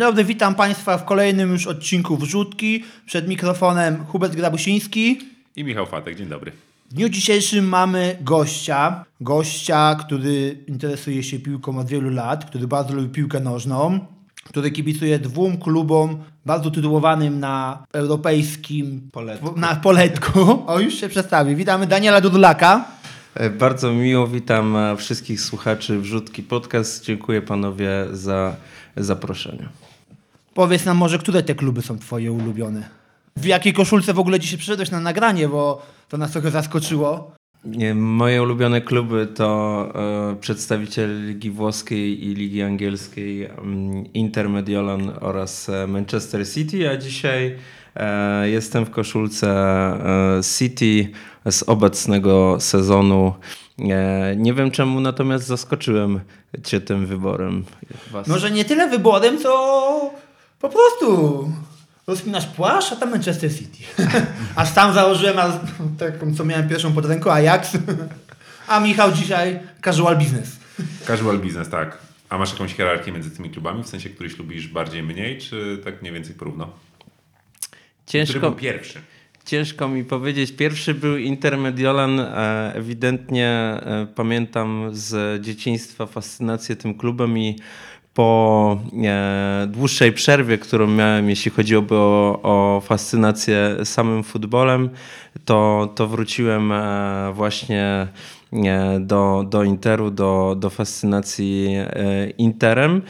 dobry, witam Państwa w kolejnym już odcinku Wrzutki. Przed mikrofonem Hubert Grabusiński. I Michał Fatek, dzień dobry. W dniu dzisiejszym mamy gościa. Gościa, który interesuje się piłką od wielu lat, który bardzo lubi piłkę nożną, który kibicuje dwóm klubom bardzo tytułowanym na europejskim Poletku. na poletku. O, już się przedstawi. Witamy Daniela Dudlaka. E, Bardzo miło witam e, wszystkich słuchaczy Wrzutki Podcast. Dziękuję panowie za zaproszenie. Powiedz nam może, które te kluby są twoje ulubione? W jakiej koszulce w ogóle dzisiaj przyszedłeś na nagranie, bo to nas trochę zaskoczyło. Nie, Moje ulubione kluby to e, przedstawiciel Ligi Włoskiej i Ligi Angielskiej mm, Inter Mediolan oraz e, Manchester City, a dzisiaj e, jestem w koszulce e, City z obecnego sezonu. Nie wiem czemu, natomiast zaskoczyłem cię tym wyborem. Was. Może nie tyle wyborem, co po prostu rozpinasz płaszcz, a tam Manchester City. Aż tam założyłem a taką, co miałem pierwszą pod ręką, Ajax. A Michał dzisiaj casual business. Casual business, tak. A masz jakąś hierarchię między tymi klubami? W sensie, któryś lubisz bardziej, mniej, czy tak mniej więcej porówno? Który Ciężko, był pierwszy? Ciężko mi powiedzieć. Pierwszy był Intermediolan. E, Ewidentnie e, pamiętam z dzieciństwa fascynację tym klubem i po e, dłuższej przerwie, którą miałem, jeśli chodziłoby o, o fascynację samym futbolem, to, to wróciłem e, właśnie e, do, do Interu, do, do fascynacji Interem.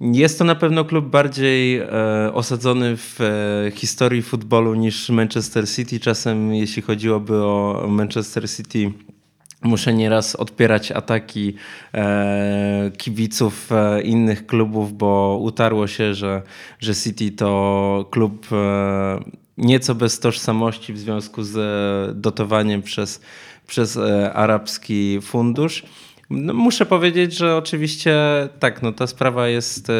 Jest to na pewno klub bardziej osadzony w historii futbolu niż Manchester City. Czasem, jeśli chodziłoby o Manchester City, muszę nieraz odpierać ataki e, kibiców e, innych klubów, bo utarło się, że, że City to klub e, nieco bez tożsamości w związku z e, dotowaniem przez, przez e, arabski fundusz. No, muszę powiedzieć, że oczywiście tak, no ta sprawa jest e,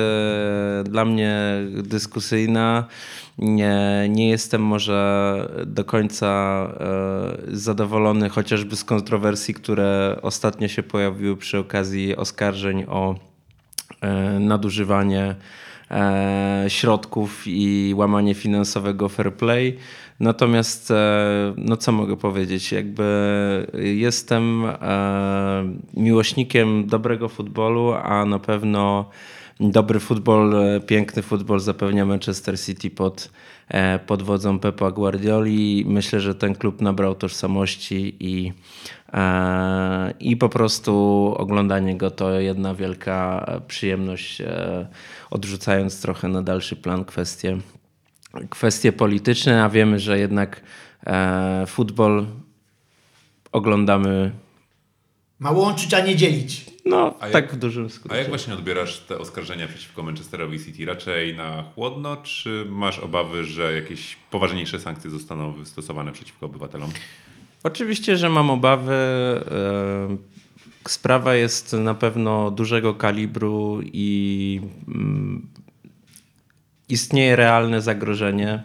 dla mnie dyskusyjna. Nie, nie jestem może do końca e, zadowolony chociażby z kontrowersji, które ostatnio się pojawiły przy okazji oskarżeń o e, nadużywanie środków i łamanie finansowego fair play. Natomiast, e, no co mogę powiedzieć, jakby jestem e, miłośnikiem dobrego futbolu, a na pewno dobry futbol, e, piękny futbol zapewnia Manchester City pod, pod wodzą Pepa Guardioli. Myślę, że ten klub nabrał tożsamości i, i po prostu oglądanie go to jedna wielka przyjemność, odrzucając trochę na dalszy plan kwestie, kwestie polityczne, a wiemy, że jednak e, futbol oglądamy Ma łączyć, a nie dzielić. no, A jak- tak w dużym skrócie. A jak właśnie odbierasz te oskarżenia przeciwko Manchesterowi City? Raczej na chłodno, czy masz obawy, że jakieś poważniejsze sankcje zostaną wystosowane przeciwko obywatelom? Oczywiście, że mam obawy. e, Sprawa jest na pewno dużego kalibru i mm, istnieje realne zagrożenie.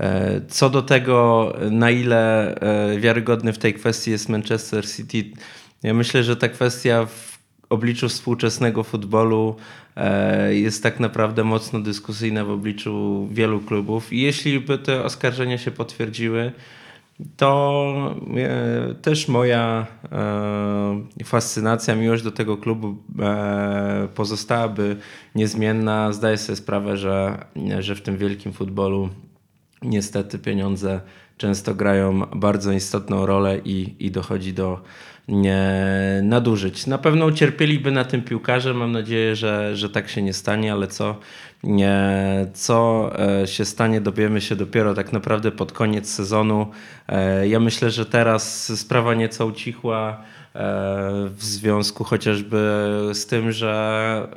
E, Co do tego, na ile e, wiarygodny w tej kwestii jest Manchester City, ja myślę, że ta kwestia w obliczu współczesnego futbolu e, jest tak naprawdę mocno dyskusyjna w obliczu wielu klubów. I jeśli by te oskarżenia się potwierdziły, to e, też moja e, fascynacja, miłość do tego klubu e, pozostałaby niezmienna. Zdaję sobie sprawę, że, że w tym wielkim futbolu niestety pieniądze często grają bardzo istotną rolę i, i dochodzi do nie, nadużyć. Na pewno ucierpieliby na tym piłkarze. Mam nadzieję, że, że tak się nie stanie, ale co, co e, się stanie, dowiemy się dopiero tak naprawdę pod koniec sezonu. E, Ja myślę, że teraz sprawa nieco ucichła e, w związku chociażby z tym, że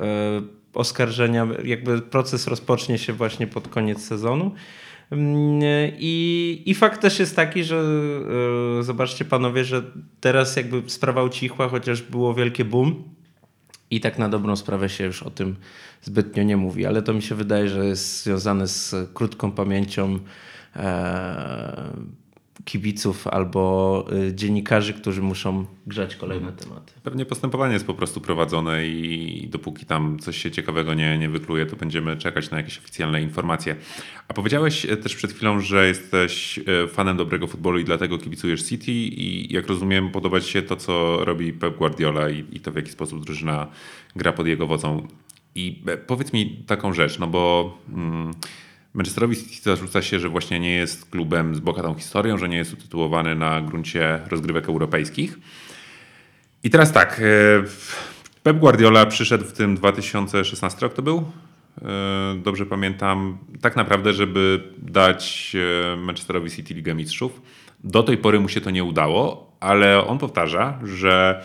oskarżenia, jakby proces rozpocznie się właśnie pod koniec sezonu. Mm, I, I fakt też jest taki, że zobaczcie panowie, że teraz jakby sprawa ucichła, chociaż było wielkie boom i tak na dobrą sprawę się już o tym zbytnio nie mówi, ale to mi się wydaje, że jest związane z krótką pamięcią e, kibiców albo y, dziennikarzy, którzy muszą grzać kolejne tematy. Pewnie postępowanie jest po prostu prowadzone i dopóki tam coś się ciekawego nie, nie wykluje, to będziemy czekać na jakieś oficjalne informacje. A powiedziałeś e, też przed chwilą, że jesteś e, fanem dobrego futbolu i dlatego kibicujesz City i jak rozumiem podoba Ci się to, co robi Pep Guardiola i, i to w jaki sposób drużyna gra pod jego wodzą. I e, powiedz mi taką rzecz, no bo... Mm, Manchesterowi City zarzuca się, że właśnie nie jest klubem z bogatą historią, że nie jest utytułowany na gruncie rozgrywek europejskich. I teraz tak, e, Pep Guardiola przyszedł w tym 2016 rok to był? E, dobrze pamiętam, tak naprawdę, żeby dać e, Manchesterowi City Ligę Mistrzów. Do tej pory mu się to nie udało, ale on powtarza, że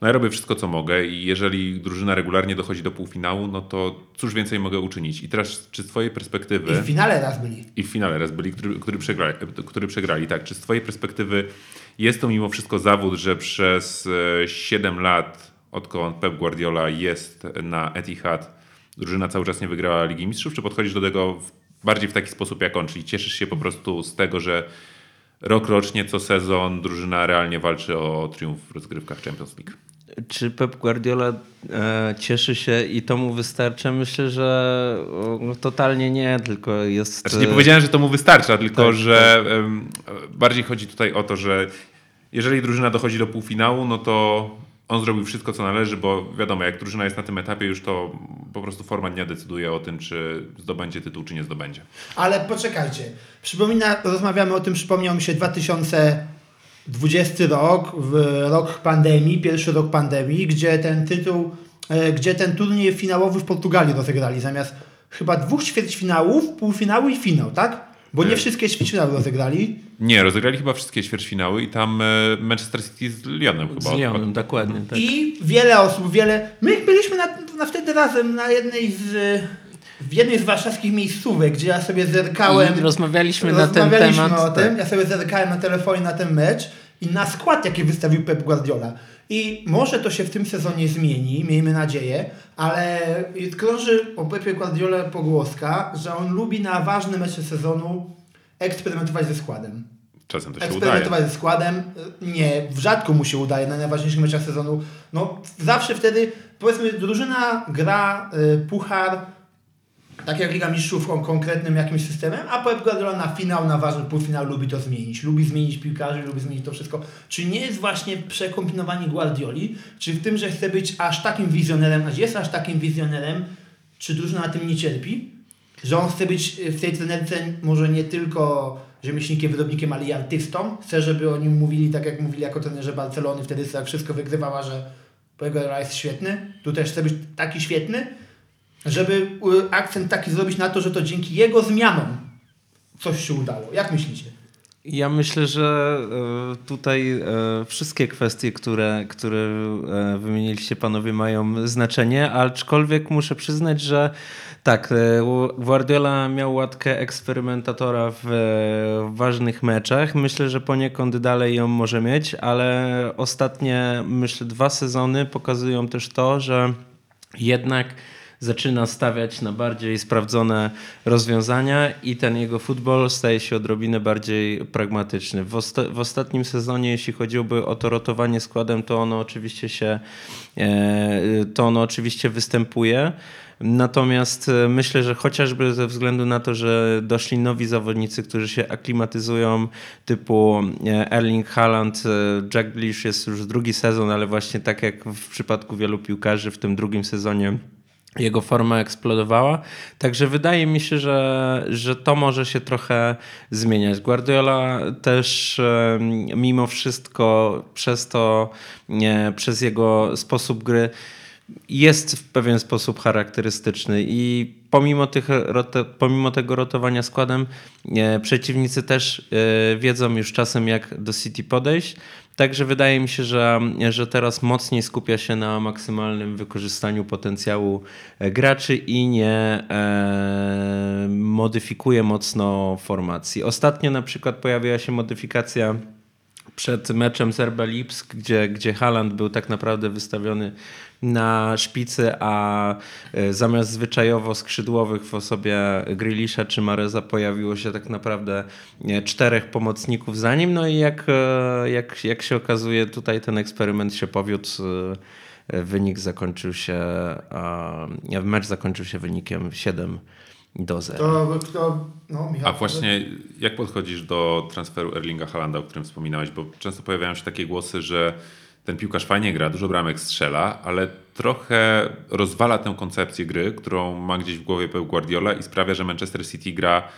no ja robię wszystko, co mogę i jeżeli drużyna regularnie dochodzi do półfinału, no to cóż więcej mogę uczynić. I teraz, czy z twojej perspektywy... I w finale raz byli. I w finale raz byli, który, który, przegrali, który przegrali, tak. Czy z twojej perspektywy jest to mimo wszystko zawód, że przez 7 e, lat, odkąd Pep Guardiola jest na Etihad, drużyna cały czas nie wygrała Ligi Mistrzów, czy podchodzisz do tego bardziej w taki sposób jak on, czyli cieszysz się po prostu z tego, że rok rocznie, co sezon drużyna realnie walczy o triumf w rozgrywkach Champions League. Czy Pep Guardiola e, cieszy się i to mu wystarcza? Myślę, że no, totalnie nie, tylko jest... Znaczy nie powiedziałem, że to mu wystarcza, tylko tak, że tak. bardziej chodzi tutaj o to, że jeżeli drużyna dochodzi do półfinału, no to on zrobił wszystko, co należy, bo wiadomo, jak drużyna jest na tym etapie, już to po prostu forma dnia decyduje o tym, czy zdobędzie tytuł, czy nie zdobędzie. Ale poczekajcie. Przypomina, rozmawiamy o tym, przypomniał mi się 2020 rok, rok pandemii, pierwszy rok pandemii, gdzie ten tytuł, e, gdzie ten turniej finałowy w Portugalii rozegrali, zamiast chyba dwóch ćwierćfinałów, półfinału i finał, tak? Bo nie wszystkie ćwierćfinały rozegrali. Nie, rozegrali chyba wszystkie ćwierćfinały i tam e, Manchester City z Lyonem chyba. Z Lyonem, dokładnie. Tak. I wiele osób, wiele... My byliśmy na, na wtedy razem na jednej z w jednej z warszawskich miejscówek, gdzie ja sobie zerkałem. I rozmawialiśmy, na ten temat. o tym. Tak. Ja sobie zerkałem na telefonie na ten mecz i na skład, jaki wystawił Pep Guardiola. I może to się w tym sezonie zmieni, miejmy nadzieję, ale krąży o Pepie Guardiola pogłoska, że on lubi na ważne mecze sezonu eksperymentować ze składem. Czasem to się eksperymentować udaje. ze składem. Nie, w rzadko mu się udaje na najważniejszych meczach sezonu. No, zawsze wtedy, powiedzmy, drużyna gra y, puchar, tak jak Liga Mistrzów konkretnym jakimś systemem, a Pep Guardiola na finał, na ważny półfinał lubi to zmienić. Lubi zmienić piłkarzy, lubi zmienić to wszystko. Czy nie jest właśnie przekombinowanie Guardioli, czy w tym, że chce być aż takim wizjonerem, a jest aż takim wizjonerem, czy drużyna na tym nie cierpi? Że on chce być w tej trenerce może nie tylko rzemieślnikiem, wyrobnikiem, ale i artystą. Chce, żeby o nim mówili tak, jak mówili jako trenerze Barcelony, wtedy tak wszystko wygrywała, że Pep Guardiola jest świetny. Tu też chce być taki świetny żeby y, akcent taki zrobić na to, że to dzięki jego zmianom coś się udało. Jak myślicie? Ja myślę, że e, tutaj e, wszystkie kwestie, które, które e, wymieniliście panowie, mają znaczenie, aczkolwiek muszę przyznać, że tak, Guardiola miał łatkę eksperymentatora w ważnych meczach. Myślę, że poniekąd dalej ją może mieć, ale ostatnie, myślę, dwa sezony pokazują też to, że jednak zaczyna stawiać na bardziej sprawdzone rozwiązania i ten jego futbol staje się odrobinę bardziej pragmatyczny. W, osta w ostatnim sezonie, jeśli chodziłoby o to rotowanie składem, to ono oczywiście się, e, to ono oczywiście występuje. Natomiast e, myślę, że chociażby ze względu na to, że doszli nowi zawodnicy, którzy się aklimatyzują, typu e, Erling Haaland, Jack Blish jest już drugi sezon, ale właśnie tak jak w przypadku wielu piłkarzy w tym drugim sezonie jego forma eksplodowała. Także wydaje mi się, że, że to może się trochę zmieniać. Guardiola też mimo wszystko przez to, nie, przez jego sposób gry jest w pewien sposób charakterystyczny i pomimo, tych, pomimo tego rotowania składem przeciwnicy też e, wiedzą już czasem jak do City podejść. Także wydaje mi się, że, że teraz mocniej skupia się na maksymalnym wykorzystaniu potencjału e, graczy i nie e, modyfikuje mocno formacji. Ostatnio na przykład pojawiła się modyfikacja przed meczem z Lipsk, gdzie, gdzie Haaland był tak naprawdę wystawiony na szpicy, a e, zamiast zwyczajowo skrzydłowych w osobie Grilisza czy Mareza pojawiło się tak naprawdę e, czterech pomocników za nim. No i jak, e, jak, jak się okazuje, tutaj ten eksperyment się powiódł. Wynik zakończył się, mecz zakończył się wynikiem 7 do 0. To, to, no, Michał, A właśnie jak podchodzisz do transferu Erlinga Halanda, o którym wspominałeś? Bo często pojawiają się takie głosy, że ten piłkarz fajnie gra, dużo bramek strzela, ale trochę rozwala tę koncepcję gry, którą ma gdzieś w głowie Pep Guardiola i sprawia, że Manchester City gra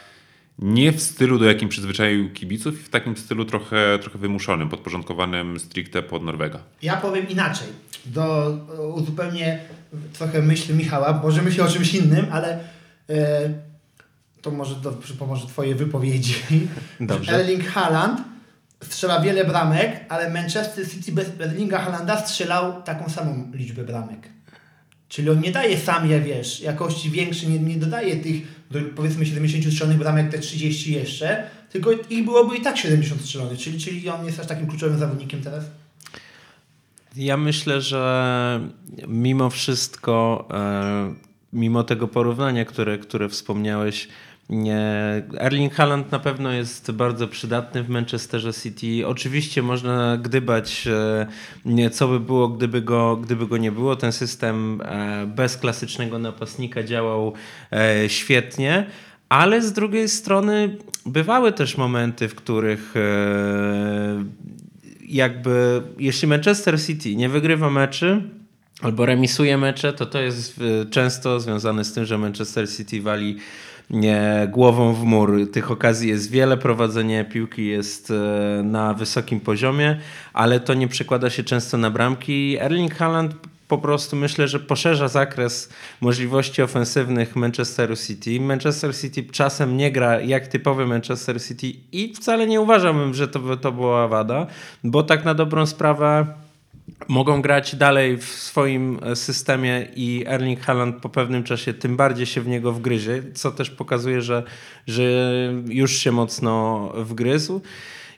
nie w stylu, do jakim przyzwyczaił kibiców, w takim stylu trochę, trochę wymuszonym, podporządkowanym stricte pod Norwega. Ja powiem inaczej. Do, uzupełnię trochę myśl Michała, może myślę o czymś innym, ale e, to może to pomoże Twoje wypowiedzi. Dobrze. Erling Haaland strzela wiele bramek, ale Manchester City bez Erlinga Halanda strzelał taką samą liczbę bramek. Czyli on nie daje sam, ja wiesz, jakości większej, nie, nie dodaje tych powiedzmy 70 strzelonych bramek, te 30 jeszcze, tylko ich byłoby i tak 70 strzelonych, czyli, czyli on jest aż takim kluczowym zawodnikiem teraz? Ja myślę, że mimo wszystko, e, mimo tego porównania, które, które wspomniałeś, Erling Haaland na pewno jest bardzo przydatny w Manchesterze City. Oczywiście można gdybać, e, co by było, gdyby go, gdyby go nie było. Ten system e, bez klasycznego napastnika działał e, świetnie. Ale z drugiej strony bywały też momenty, w których jakby jeśli Manchester City nie wygrywa meczy albo remisuje mecze, to to jest często związane z tym, że Manchester City wali głową w mur. Tych okazji jest wiele, prowadzenie piłki jest e, na wysokim poziomie, ale to nie przekłada się często na bramki. Erling Haaland po prostu myślę, że poszerza zakres możliwości ofensywnych Manchesteru City. Manchester City czasem nie gra jak typowy Manchester City i wcale nie uważałbym, że to, to była wada, bo tak na dobrą sprawę mogą grać dalej w swoim e, systemie i Erling Haaland po pewnym czasie tym bardziej się w niego wgryzie, co też pokazuje, że, że już się mocno wgryzł.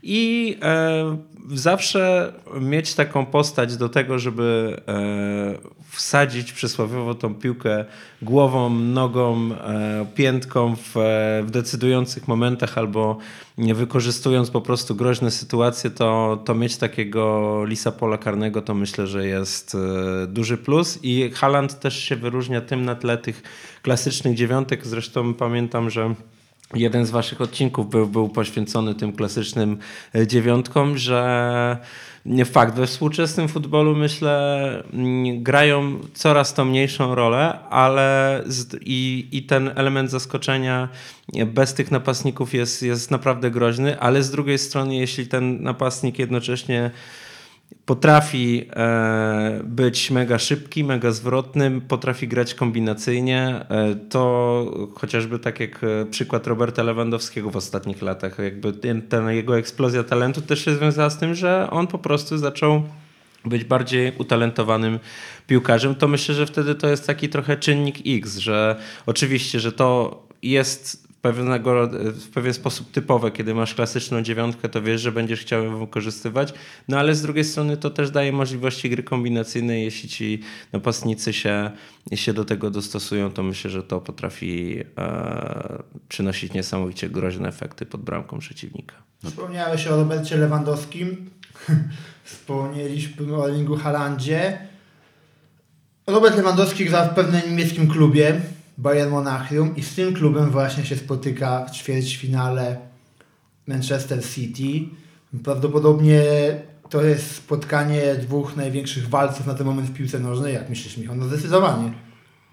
I e, zawsze mieć taką postać do tego, żeby e, wsadzić przysłowiowo tą piłkę głową, nogą, e, piętką w, e, w, decydujących momentach albo wykorzystując po prostu groźne sytuacje, to, to mieć takiego lisa pola karnego to myślę, że jest e, duży plus i Haland też się wyróżnia tym na tle tych klasycznych dziewiątek. Zresztą pamiętam, że jeden z waszych odcinków był, był poświęcony tym klasycznym e, dziewiątkom, że fakt, we współczesnym futbolu myślę mm, grają coraz to mniejszą rolę, ale z, i, i ten element zaskoczenia bez tych napastników jest, jest naprawdę groźny, ale z drugiej strony jeśli ten napastnik jednocześnie Potrafi e, być mega szybki, mega zwrotny, potrafi grać kombinacyjnie. E, to chociażby tak jak e, przykład Roberta Lewandowskiego w ostatnich latach. Jakby ten, jego eksplozja talentu też się związała z tym, że on po prostu zaczął być bardziej utalentowanym piłkarzem, to myślę, że wtedy to jest taki trochę czynnik X, że oczywiście, że to jest pewnego, w pewien sposób typowe. Kiedy masz klasyczną dziewiątkę, to wiesz, że będziesz chciał ją wykorzystywać. No ale z drugiej strony to też daje możliwości gry kombinacyjnej. Jeśli ci napastnicy się, się do tego dostosują, to myślę, że to potrafi e, przynosić niesamowicie groźne efekty pod bramką przeciwnika. Wspomniałeś o Robercie Lewandowskim. Wspomnieliśmy o Erlingu Halandzie. Robert Lewandowski gra w pewnym niemieckim klubie Bayern Monachium i z tym klubem właśnie się spotyka w ćwierćfinale Manchester City. Prawdopodobnie to jest spotkanie dwóch największych walców na ten moment w piłce nożnej. Jak myślisz, Michał? No zdecydowanie.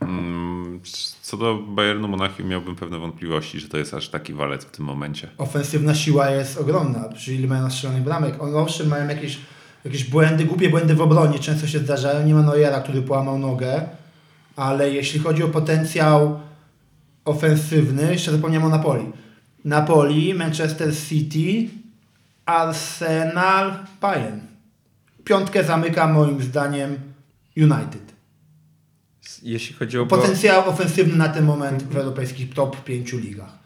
Mm, co do Bayernu Monachium miałbym pewne wątpliwości, że to jest aż taki walec w tym momencie. Ofensywna siła jest ogromna. Ile mają strzelonych bramek. On owszem mają jakieś, jakieś błędy, głupie błędy w obronie. Często się zdarzają. Nie ma Neuera, który połamał nogę ale jeśli chodzi o potencjał ofensywny, jeszcze zapomniałem o Napoli. Napoli, Manchester City, Arsenal, Bayern. Piątkę zamyka moim zdaniem United. Jeśli chodzi o... Potencjał ofensywny na ten moment w europejskich top 5 ligach.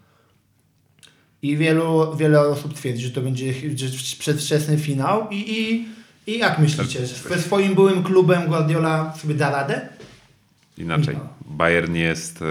I wielu, wiele osób twierdzi, że to będzie przedwczesny finał. I, i, I jak myślicie, że ze swoim byłym klubem Guardiola sobie da radę? Inaczej. Bayern jest e,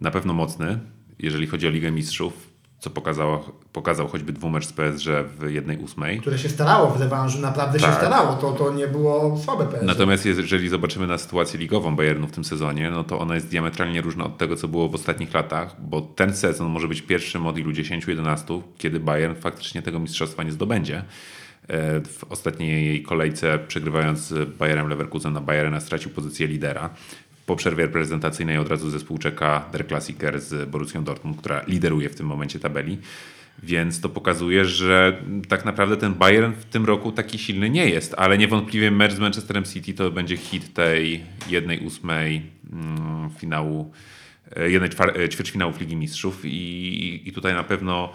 na pewno mocny, jeżeli chodzi o Ligę Mistrzów, co pokazało, pokazał choćby dwumecz z PSG w jednej ósmej. Które się starało w rewanżu, naprawdę tak. się starało, to, to nie było słabe PSG. Natomiast jeżeli zobaczymy na sytuację ligową Bayernu w tym sezonie, no to ona jest diametralnie różna od tego, co było w ostatnich latach, bo ten sezon może być pierwszym od ilu 10-11, kiedy Bayern faktycznie tego mistrzostwa nie zdobędzie. E, w ostatniej kolejce przegrywając z Bayerem Leverkusen na Bayerna stracił pozycję lidera po przerwie reprezentacyjnej od razu zespół czeka Der Klassiker z Borussią Dortmund, która lideruje w tym momencie tabeli. Więc to pokazuje, że tak naprawdę ten Bayern w tym roku taki silny nie jest, ale niewątpliwie mecz z Manchesterem City to będzie hit tej jednej ósmej mm, finału, e, jednej e, ćwierćfinałów Ligi Mistrzów i, i tutaj na pewno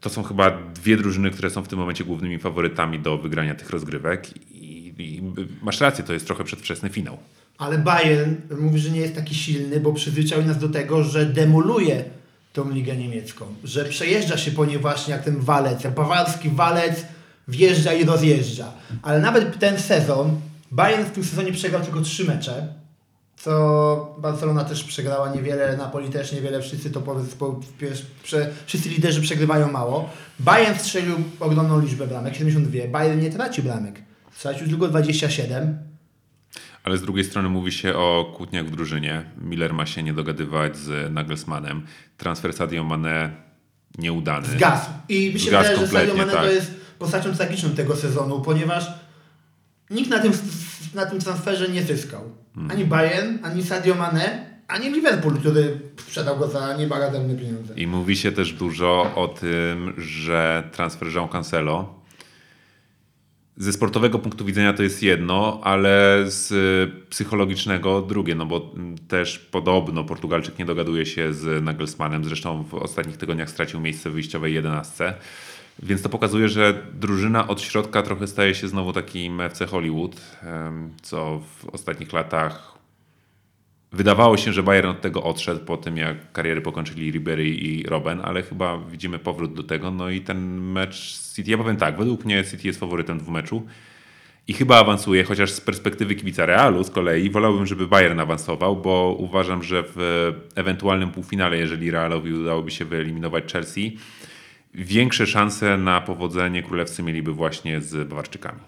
to są chyba dwie drużyny, które są w tym momencie głównymi faworytami do wygrania tych rozgrywek i, i masz rację, to jest trochę przedwczesny finał. Ale Bayern mówi, że nie jest taki silny, bo przyzwyczaił nas do tego, że demoluje tą ligę niemiecką. Że przejeżdża się po niej właśnie jak ten walec, jak bawarski walec wjeżdża i rozjeżdża. Ale nawet ten sezon, Bayern w tym sezonie przegrał tylko trzy mecze, co Barcelona też przegrała niewiele, Napoli też niewiele, wszyscy to po, prze, wszyscy liderzy przegrywają mało. Bayern strzelił ogromną liczbę bramek, 72. Bayern nie traci bramek. Stracił tylko 27 ale z drugiej strony mówi się o kłótniach w drużynie. Miller ma się nie dogadywać z Nagelsmannem. Transfer Sadio Mane nieudany. Zgasł. I mi się wydaje, że Sadio Mane tak. to jest postacią tragiczną tego sezonu, ponieważ nikt na tym, na tym transferze nie zyskał. Hmm. Ani Bayern, ani Sadio Mane, ani Liverpool, który sprzedał go za niebagatelne pieniądze. I mówi się też dużo o tym, że transfer Jean Cancelo ze sportowego punktu widzenia to jest jedno, ale z psychologicznego drugie, no bo też podobno Portugalczyk nie dogaduje się z Nagelsmannem, zresztą w ostatnich tygodniach stracił miejsce w wyjściowej 11. Więc to pokazuje, że drużyna od środka trochę staje się znowu takim FC Hollywood, co w ostatnich latach Wydawało się, że Bayern od tego odszedł po tym, jak kariery pokończyli Ribery i Robben, ale chyba widzimy powrót do tego. No i ten mecz City, ja powiem tak, według mnie City jest faworytem w meczu i chyba awansuje, chociaż z perspektywy kibica Realu z kolei wolałbym, żeby Bayern awansował, bo uważam, że w ewentualnym półfinale, jeżeli Realowi udałoby się wyeliminować Chelsea, większe szanse na powodzenie królewscy mieliby właśnie z Bawarczykami.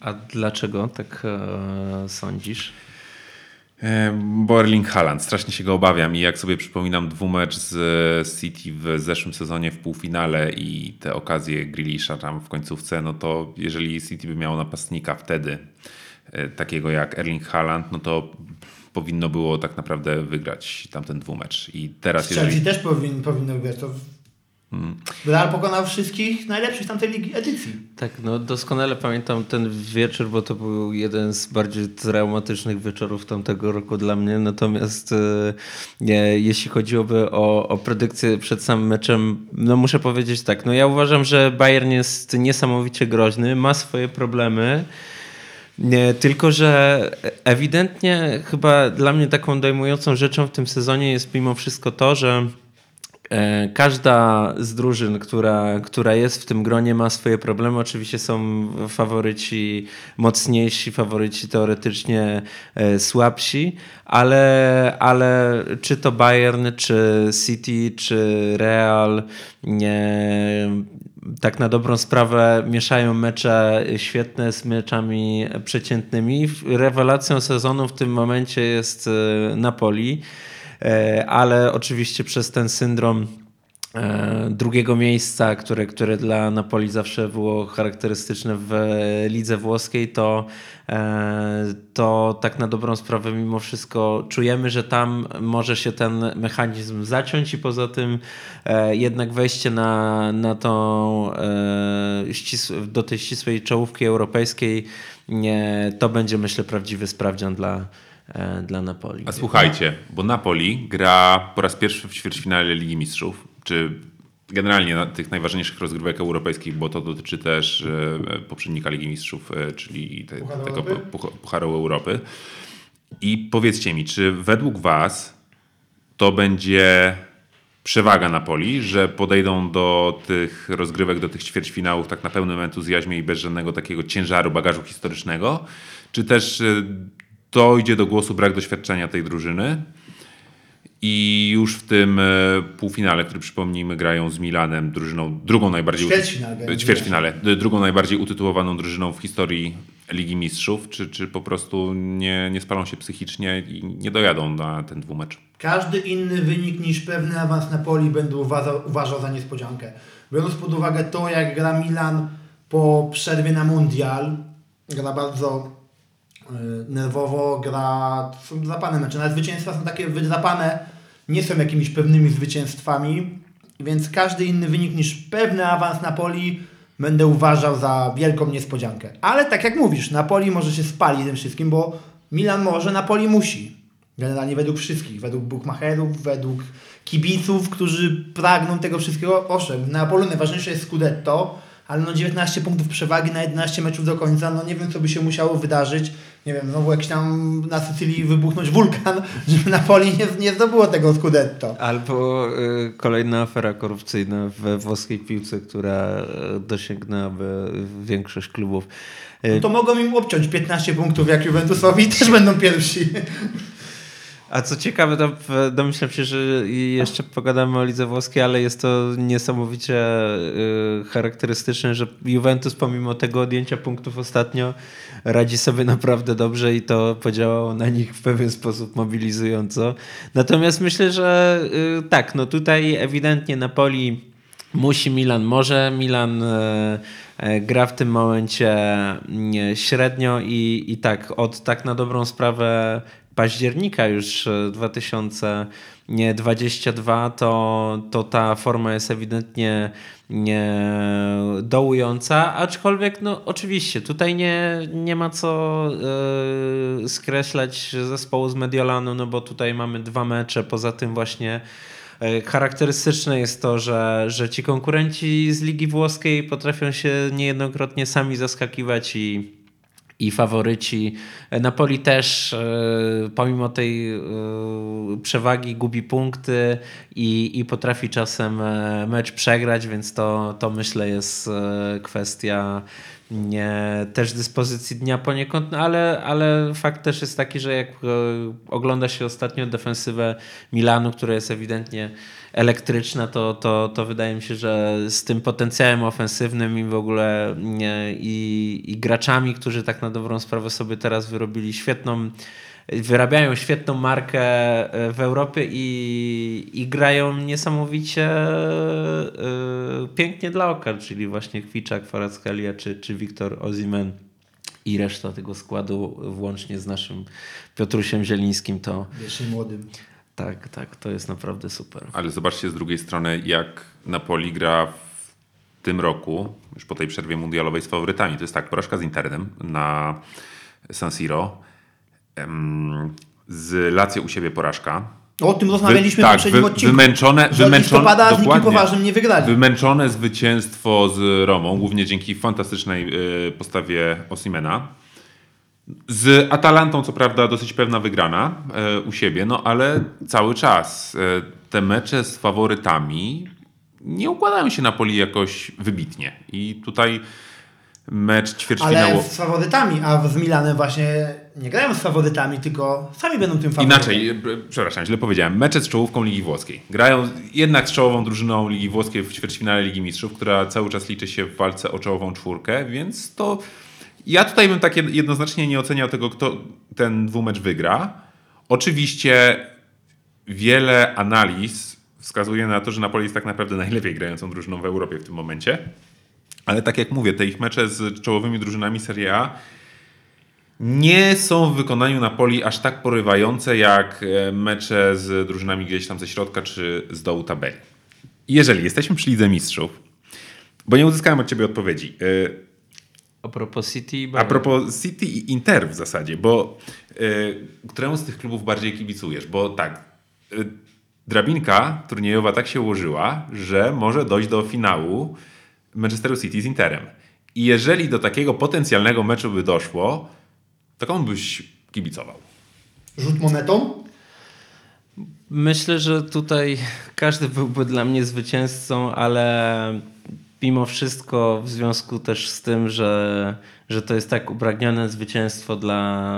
A dlaczego tak e, sądzisz? Borling Haaland, strasznie się go obawiam i jak sobie przypominam dwumecz z City w zeszłym sezonie w półfinale i te okazje Grealisha tam w końcówce, no to jeżeli City by miało napastnika wtedy e, takiego jak Erling Haaland, no to powinno było tak naprawdę wygrać tamten dwumecz. I teraz Chelsea jeżeli... też powin, powinno wygrać, to Hmm. Real pokonał wszystkich najlepszych tamtej ligi edycji. Tak, no doskonale pamiętam ten wieczór, bo to był jeden z bardziej traumatycznych wieczorów tamtego roku dla mnie. Natomiast e, jeśli chodziłoby o, o predykcję przed samym meczem, no muszę powiedzieć tak, no ja uważam, że Bayern jest niesamowicie groźny, ma swoje problemy. Nie, tylko, że ewidentnie chyba dla mnie taką dojmującą rzeczą w tym sezonie jest mimo wszystko to, że każda z drużyn, która, która jest w tym gronie, ma swoje problemy. Oczywiście są faworyci mocniejsi, faworyci teoretycznie e, słabsi, ale, ale czy to Bayern, czy City, czy Real, nie, tak na dobrą sprawę mieszają mecze świetne z meczami przeciętnymi. Rewelacją sezonu w tym momencie jest e, Napoli. E, ale oczywiście przez ten syndrom e, drugiego miejsca, które, które dla Napoli zawsze było charakterystyczne w lidze włoskiej, to, e, to tak na dobrą sprawę mimo wszystko czujemy, że tam może się ten mechanizm zaciąć i poza tym jednak wejście na, na tą, do tej ścisłej czołówki europejskiej to będzie myślę prawdziwy sprawdzian dla, dla Napoli. A słuchajcie, bo Napoli gra po raz pierwszy w ćwierćfinale Ligi Mistrzów, czy generalnie tych najważniejszych rozgrywek europejskich, bo to dotyczy też e, poprzednika Ligi Mistrzów, e, czyli te, Pucharu tego Europy? Pucharu Europy. I powiedzcie mi, czy według Was to będzie przewaga Napoli, że podejdą do tych rozgrywek, do tych ćwierćfinałów tak na pełnym entuzjazmie i bez żadnego takiego ciężaru, bagażu historycznego? Czy też e, dojdzie do głosu brak doświadczenia tej drużyny? I już w tym e, półfinale, który przypomnijmy, grają z Milanem, drużyną drugą najbardziej. Ćwierćfinale ćwierćfinale, drugą najbardziej utytułowaną drużyną w historii Ligi Mistrzów, czy, czy po prostu nie, nie spalą się psychicznie i nie dojadą na ten dwumecz? Każdy inny wynik niż pewny awans Napoli będę uważał, uważał za niespodziankę. Biorąc pod uwagę to, jak gra Milan po przerwie na Mundial, gra bardzo nerwowo, gra są zapane mecze. Nawet zwycięstwa są takie wydrapane, nie są jakimiś pewnymi zwycięstwami, więc każdy inny wynik niż pewny awans Napoli będę uważał za wielką niespodziankę. Ale tak jak mówisz, Napoli może się spalić tym wszystkim, bo Milan może, Napoli musi. Generalnie według wszystkich, według bookmacherów, według kibiców, którzy pragną tego wszystkiego. Owszem, na Apolu najważniejsze jest Scudetto, ale no 19 punktów przewagi na 11 meczów do końca, no nie wiem co by się musiało wydarzyć. Nie wiem, znowu jakiś tam na Sycylii wybuchnąć wulkan, żeby Napoli nie, nie zdobyło tego Scudetto. Albo y, kolejna afera korupcyjna we włoskiej piłce, która y, dosięgnęłaby większość klubów. No to mogą im obciąć 15 punktów jak Juventusowi i też będą pierwsi. A co ciekawe, to domyślam się, że jeszcze pogadamy o lidze włoskiej, ale jest to niesamowicie y, charakterystyczne, że Juventus pomimo tego odjęcia punktów ostatnio radzi sobie naprawdę dobrze i to podziałało na nich w pewien sposób mobilizująco. Natomiast myślę, że y, tak, no tutaj ewidentnie Napoli musi, Milan może, Milan gra w tym momencie średnio i, i tak od tak na dobrą sprawę października już 2022, to, to ta forma jest ewidentnie nie dołująca, aczkolwiek no oczywiście tutaj nie, nie ma co yy, skreślać zespołu z Mediolanu, no bo tutaj mamy dwa mecze, poza tym właśnie Charakterystyczne jest to, że, że ci konkurenci z Ligi Włoskiej potrafią się niejednokrotnie sami zaskakiwać i i faworyci. Napoli też e, pomimo tej e, przewagi gubi punkty i, i potrafi czasem e, mecz przegrać, więc to, to myślę jest kwestia nie, też dyspozycji dnia poniekąd, no ale, ale fakt też jest taki, że jak ogląda się ostatnio defensywę Milanu, która jest ewidentnie elektryczna, to, to, to wydaje mi się, że z tym potencjałem ofensywnym i w ogóle i, i graczami, którzy tak na dobrą sprawę sobie teraz wyrobili świetną wyrabiają świetną markę e, w Europie i, i grają niesamowicie y, pięknie dla oka, czyli właśnie Kwiczak, Kvaratskhelia czy, czy Wiktor Ozimen i reszta tego składu, włącznie z naszym Piotrusiem Zielińskim, to... Jeszcze młodym. Tak, tak, to jest naprawdę super. Ale zobaczcie z drugiej strony, jak Napoli gra w tym roku, już po tej przerwie mundialowej z faworytami. To jest tak, porażka z Internem na San Siro, z Lazio u siebie porażka. O tym rozmawialiśmy wy, w tak, poprzednim wy, odcinku. Wymęczone, wymęczone, z nikim poważnym nie wygrali. Wymęczone zwycięstwo z Romą, głównie dzięki fantastycznej y, postawie Osimena. Z Atalantą, co prawda, dosyć pewna wygrana e, u siebie, no ale cały czas e, te mecze z faworytami nie układają się na poli jakoś wybitnie. I tutaj mecz ćwierćfinałowy. Ale z faworytami, a z Milanem właśnie nie grają z faworytami, tylko sami będą tym faworytem. Inaczej, e, przepraszam, źle powiedziałem. Mecze z czołówką Ligi Włoskiej. Grają jednak z czołową drużyną Ligi Włoskiej w ćwierćfinale Ligi Mistrzów, która cały czas liczy się w walce o czołową czwórkę, więc to ja tutaj bym tak jednoznacznie nie oceniał tego, kto ten dwumecz wygra. Oczywiście wiele analiz wskazuje na to, że Napoli jest tak naprawdę najlepiej grającą drużyną w Europie w tym momencie. Ale tak jak mówię, te ich mecze z czołowymi drużynami Serie A nie są w wykonaniu Napoli aż tak porywające jak e, mecze z drużynami gdzieś tam ze środka czy z dołu tabeli. Jeżeli jesteśmy przy Lidze Mistrzów, bo nie uzyskałem od Ciebie odpowiedzi. E, a propos City i A propos City i Inter w zasadzie, bo y, któremu z tych klubów bardziej kibicujesz? Bo tak, y, drabinka turniejowa tak się ułożyła, że może dojść do finału Manchesteru City z Interem. I jeżeli do takiego potencjalnego meczu by doszło, to komu byś kibicował? Rzut monetą? Myślę, że tutaj każdy byłby dla mnie zwycięzcą, ale mimo wszystko w związku też z tym, że, że to jest tak upragnione zwycięstwo dla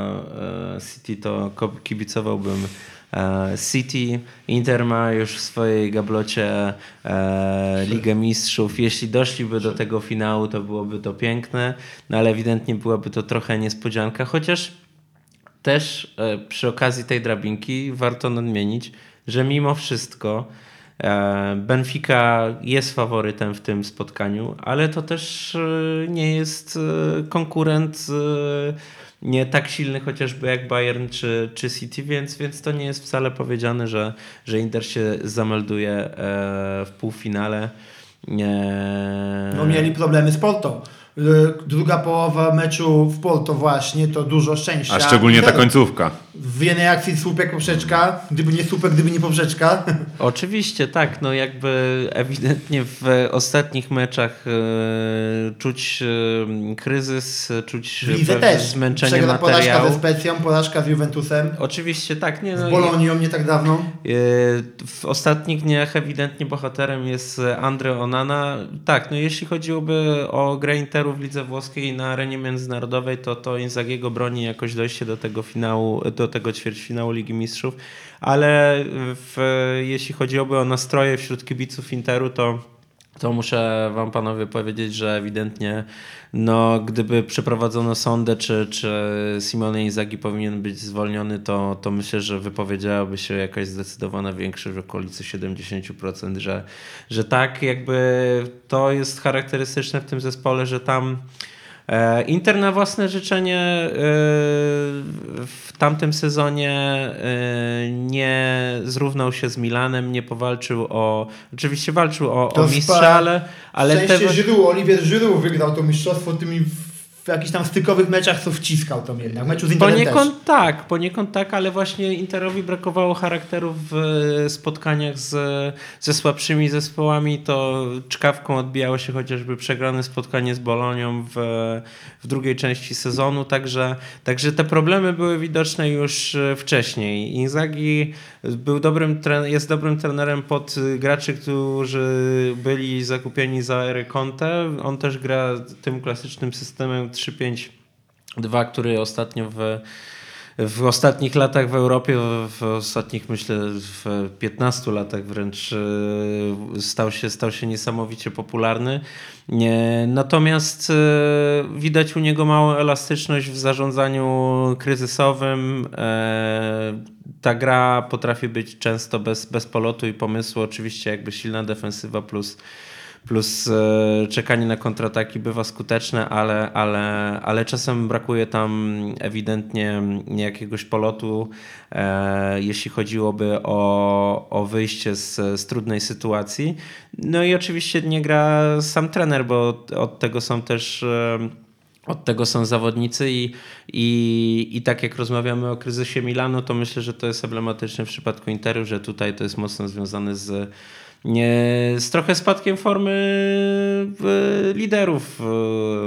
e, City, to kibicowałbym e, City. Inter ma już w swojej gablocie e, Ligę Mistrzów. Jeśli doszliby do tego finału, to byłoby to piękne, no ale ewidentnie byłaby to trochę niespodzianka, chociaż też przy okazji tej drabinki warto nadmienić, że mimo wszystko Benfica jest faworytem w tym spotkaniu, ale to też e, nie jest e, konkurent nie tak silny chociażby jak Bayern czy, czy City, więc, więc to nie jest wcale powiedziane, że, że Inter się zamelduje w półfinale. No mieli problemy z Porto. Druga połowa meczu w Porto właśnie to dużo szczęścia. A szczególnie ta końcówka. W jednej akcji słupek poprzeczka, gdyby nie słupek, gdyby nie poprzeczka. Oczywiście, tak. No jakby ewidentnie w ostatnich meczach e, czuć e, kryzys, czuć też. zmęczenie Przegra materiału. Porażka ze Specją, porażka z Juventusem. Oczywiście, tak. Nie, no, z Bolonią nie tak dawno. E, w ostatnich dniach ewidentnie bohaterem jest Andre Onana. Tak, no jeśli chodziłoby o grę Interu w lidze włoskiej na arenie międzynarodowej, to to Inzagiego broni jakoś dojście do tego finału, do tego ćwierćfinału Ligi Mistrzów, ale w, jeśli chodziłoby o nastroje wśród kibiców Interu, to to muszę wam panowie powiedzieć, że ewidentnie no, gdyby przeprowadzono sądę, czy, czy Simone Inzaghi powinien być zwolniony, to, to myślę, że wypowiedziałaby się jakaś zdecydowana większość w okolicy 70%, że, że tak, jakby to jest charakterystyczne w tym zespole, że tam Inter na własne życzenie e, w tamtym sezonie e, nie zrównał się z Milanem, nie powalczył o. Oczywiście walczył o, o mistrza, ale. ale w sensie te... Giroud wygrał to mistrzostwo tymi w jakichś tam stykowych meczach co wciskał to jednak. Meczu z Interem Poniekąd też. tak, poniekąd tak, ale właśnie Interowi brakowało charakteru w e, spotkaniach z, ze słabszymi zespołami. To czkawką odbijało się chociażby przegrane spotkanie z Bolonią w, w drugiej części sezonu, także, także te problemy były widoczne już e, wcześniej. Inzaghi był dobrym, jest dobrym trenerem pod graczy, którzy byli zakupieni za ery Conte. On też gra tym klasycznym systemem 3-5-2, który ostatnio w w ostatnich latach w Europie, w ostatnich myślę w 15 latach wręcz e, stał się, stał się niesamowicie popularny. Natomiast e, widać u niego małą elastyczność w zarządzaniu kryzysowym. E, ta gra potrafi być często bez, bez polotu i pomysłu. Oczywiście jakby silna defensywa plus plus e, czekanie na kontrataki bywa skuteczne, ale, ale, ale czasem brakuje tam ewidentnie jakiegoś polotu, e, jeśli chodziłoby o, o wyjście z, z trudnej sytuacji. No i oczywiście nie gra sam trener, bo od tego są też e, od tego są zawodnicy i, i, i tak jak rozmawiamy o kryzysie Milanu, to myślę, że to jest emblematyczne w przypadku Interu, że tutaj to jest mocno związane z z trochę spadkiem formy e, liderów. E,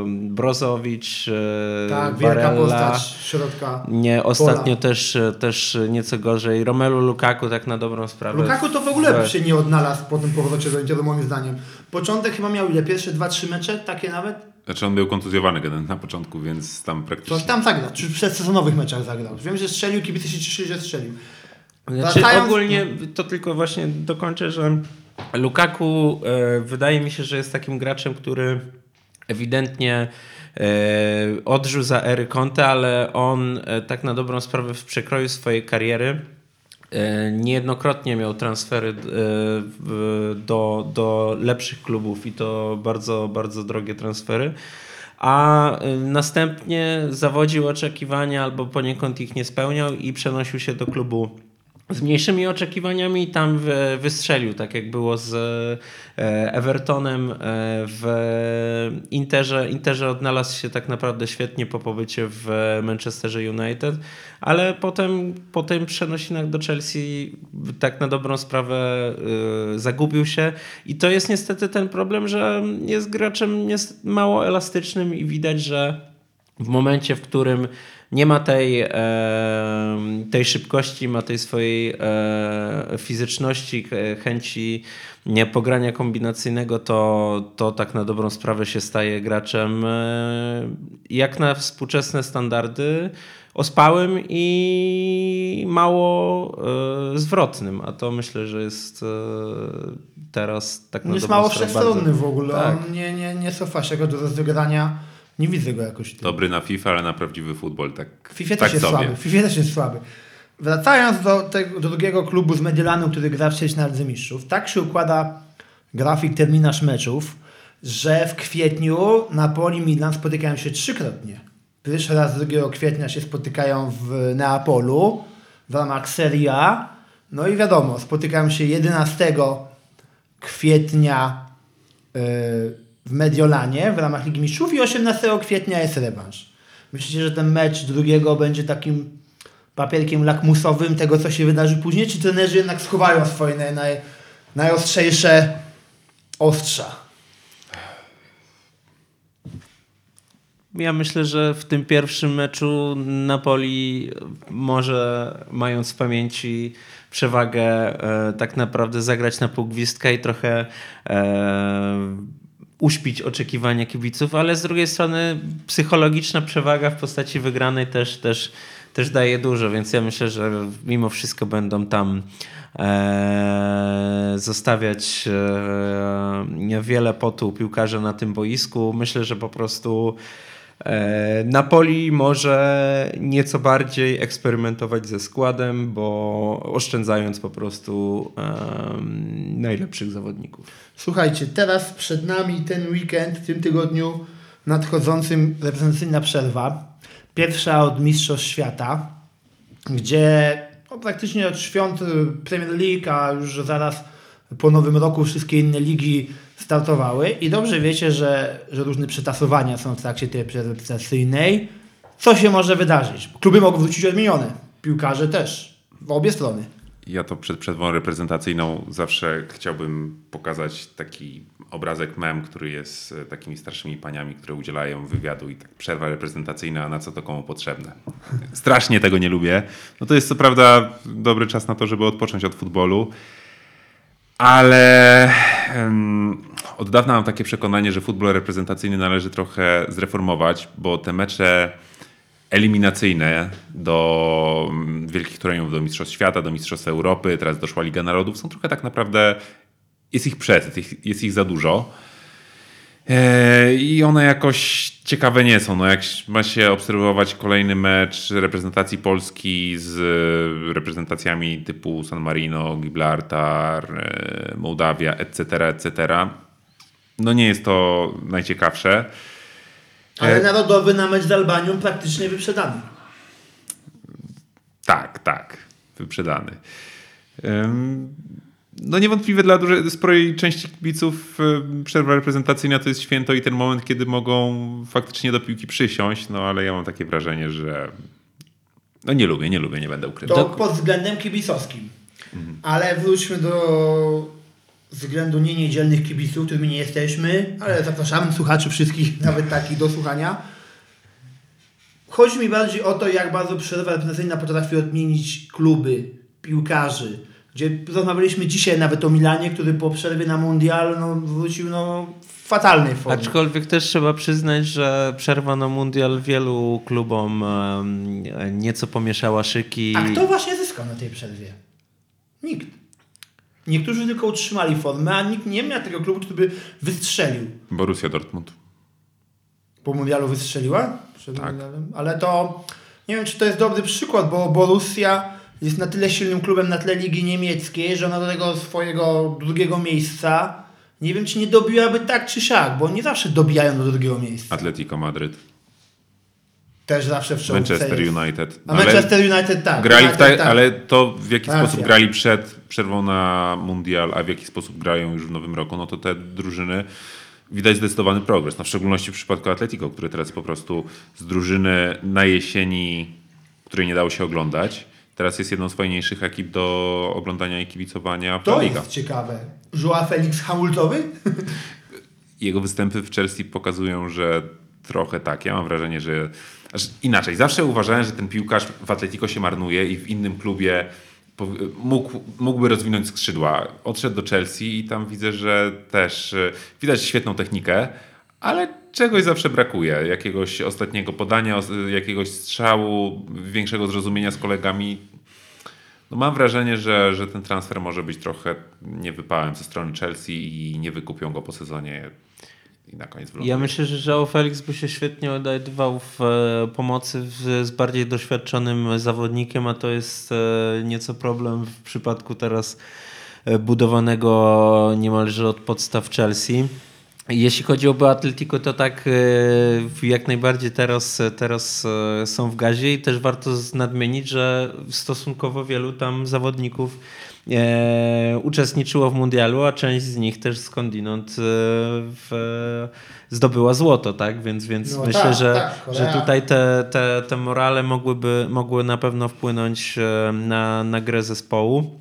Brozowicz, e, tak, wielka postać środka. Nie, ostatnio też, też nieco gorzej. Romelu Lukaku tak na dobrą sprawę. Lukaku to w ogóle w... się nie odnalazł po tym powrocie do Interu moim zdaniem. Początek chyba miał ile? Pierwsze dwa, trzy mecze? Takie nawet? Znaczy on był kontuzjowany na początku, więc tam praktycznie... Coś tam zagrał, czy w przedsezonowych meczach zagrał. Wiem, że strzelił, kibice się cieszyli, że strzelił. Znaczy, Wracając... ogólnie to tylko właśnie dokończę, że Lukaku e, wydaje mi się, że jest takim graczem, który ewidentnie e, odżył za ery Conte, ale on e, tak na dobrą sprawę w przekroju swojej kariery niejednokrotnie miał transfery do, do lepszych klubów i to bardzo, bardzo drogie transfery. A następnie zawodził oczekiwania albo poniekąd ich nie spełniał i przenosił się do klubu z mniejszymi oczekiwaniami tam wystrzelił, tak jak było z e, Evertonem e, w Interze. Interze odnalazł się tak naprawdę świetnie po pobycie w Manchesterze United, ale potem po tym przenosinach do Chelsea tak na dobrą sprawę e, zagubił się i to jest niestety ten problem, że jest graczem mało elastycznym i widać, że w momencie, w którym nie ma tej, tej szybkości, ma tej swojej fizyczności, chęci nie pogrania kombinacyjnego, to, to tak na dobrą sprawę się staje graczem e, jak na współczesne standardy ospałym i mało e, zwrotnym, a to myślę, że jest e, teraz tak On na jest dobrą mało wszechstronny bardzo- w ogóle. Tak. On nie, nie, nie cofa się go do rozegrania. Nie widzę go jakoś. tym. Dobry na FIFA, ale na prawdziwy futbol tak, FIFA tak też jest sobie. słaby. FIFA też jest słaby. Wracając do, tego, do drugiego klubu z Mediolanu, który gra w ćwierćfinale Mistrzów, tak się układa grafik terminarz meczów, że w kwietniu Napoli i Milan spotykają się trzykrotnie. Pierwszy raz 2 kwietnia się spotykają w Neapolu w ramach Serie A. No i wiadomo, spotykają się 11 kwietnia yy, w Mediolanie w ramach Ligi Mistrzów i 18 kwietnia jest rewanż. Myślicie, że ten mecz drugiego będzie takim papierkiem lakmusowym tego, co się wydarzy później? Czy trenerzy jednak schowają swoje naj, naj, najostrzejsze ostrza? Ja myślę, że w tym pierwszym meczu Napoli może, mając w pamięci przewagę, e, tak naprawdę zagrać na pół i trochę e, uśpić oczekiwania kibiców, ale z drugiej strony psychologiczna przewaga w postaci wygranej też, też, też daje dużo, więc ja myślę, że mimo wszystko będą tam e, zostawiać e, wiele potu piłkarze na tym boisku. Myślę, że po prostu Napoli może nieco bardziej eksperymentować ze składem, bo oszczędzając po prostu em, najlepszych zawodników. Słuchajcie, teraz przed nami ten weekend, w tym tygodniu nadchodzącym reprezentacyjna przerwa. Pierwsza od Mistrzostw Świata, gdzie no, praktycznie od świąt Premier League, a już zaraz po nowym roku wszystkie inne ligi startowały. I dobrze wiecie, że, że różne przetasowania są w trakcie tej reprezentacyjnej. Co się może wydarzyć? Kluby mogą wrócić odmienione, piłkarze też, w obie strony. Ja to przed przerwą reprezentacyjną zawsze chciałbym pokazać taki obrazek mem, który jest e, takimi starszymi paniami, które udzielają wywiadu i tak przerwa reprezentacyjna, na co to komu potrzebne. Strasznie tego nie lubię. No to jest co prawda dobry czas na to, żeby odpocząć od futbolu, ale od dawna mam takie przekonanie, że futbol reprezentacyjny należy trochę zreformować, bo te mecze eliminacyjne do mm, wielkich turniejów, do Mistrzostw Świata, do Mistrzostw Europy, teraz doszła Liga Narodów, są trochę tak naprawdę, jest ich przesyt, ich- jest ich za dużo. E, I one jakoś ciekawe nie są. No jak ma się obserwować kolejny mecz reprezentacji Polski z e, reprezentacjami typu San Marino, Gibraltar, e, Mołdawia, etc., etc., no nie jest to najciekawsze. Ale E- narodowy na mecz z Albanią praktycznie wyprzedany. Tak, tak. Wyprzedany. No niewątpliwie dla dużej, sporej części kibiców ym, przerwa reprezentacyjna to jest święto i ten moment, kiedy mogą faktycznie do piłki przysiąść, no ale ja mam takie wrażenie, że no nie lubię, nie lubię, nie będę ukrywał. To pod względem kibicowskim. Ale wróćmy do względu nie niedzielnych kibiców, którymi nie jesteśmy, ale zapraszamy słuchaczy wszystkich, nawet takich do słuchania. Chodzi mi bardziej o to, jak bardzo przerwa reprezentacyjna potrafi odmienić kluby, piłkarzy. Gdzie rozmawialiśmy dzisiaj nawet o Milanie, który po przerwie na mundial no, wrócił no, w fatalnej formie. Aczkolwiek też trzeba przyznać, że przerwa na mundial wielu klubom em, nieco pomieszała szyki. A kto właśnie zyskał na tej przerwie? Nikt. Niektórzy tylko utrzymali formę, a nikt nie miał tego klubu, który by wystrzelił. Borussia Dortmund. Po mundialu wystrzeliła? Przed Tak. mundialem? Ale to nie wiem, czy to jest dobry przykład, bo Borussia jest na tyle silnym klubem na tle ligi niemieckiej, że ona do tego swojego drugiego miejsca nie wiem, czy nie dobiłaby tak czy siak, bo nie zawsze dobijają do drugiego miejsca. Atletico Madryt. Też zawsze w czołówce Manchester jest. United. A Manchester United tak. Grali United, ta, tak. ale to w jaki Racja. sposób grali przed przerwą na mundial, a w jaki sposób grają już w nowym roku, no to te drużyny widać zdecydowany progres. No w szczególności w przypadku Atletico, który teraz po prostu z drużyny na jesieni, której nie dało się oglądać, teraz jest jedną z fajniejszych ekip do oglądania i kibicowania To jest ciekawe. Joao Felix hamultowy? Jego występy w Chelsea pokazują, że trochę tak. Ja mam wrażenie, że znaczy inaczej. Zawsze uważałem, że ten piłkarz w Atletico się marnuje i w innym klubie mógł, mógłby rozwinąć skrzydła. Odszedł do Chelsea i tam widzę, że też e, widać świetną technikę, ale czegoś zawsze brakuje. Jakiegoś ostatniego podania, jakiegoś strzału, większego zrozumienia z kolegami. No mam wrażenie, że, że ten transfer może być trochę niewypałem ze strony Chelsea i nie wykupią go po sezonie i na koniec Ja myślę, że João Felix by się świetnie odnajdywał w e, pomocy z bardziej doświadczonym zawodnikiem, a to jest e, nieco problem w przypadku teraz e, budowanego niemalże od podstaw Chelsea. Jeśli chodzi o Atletico, to tak jak najbardziej teraz, teraz są w gazie i też warto nadmienić, że stosunkowo wielu tam zawodników e, uczestniczyło w mundialu, a część z nich też skądinąd e, w, zdobyła złoto, tak? Więc, więc no myślę, tak, że, tak, że tutaj te, te, te morale mogłyby, mogły na pewno wpłynąć e, na, na grę zespołu.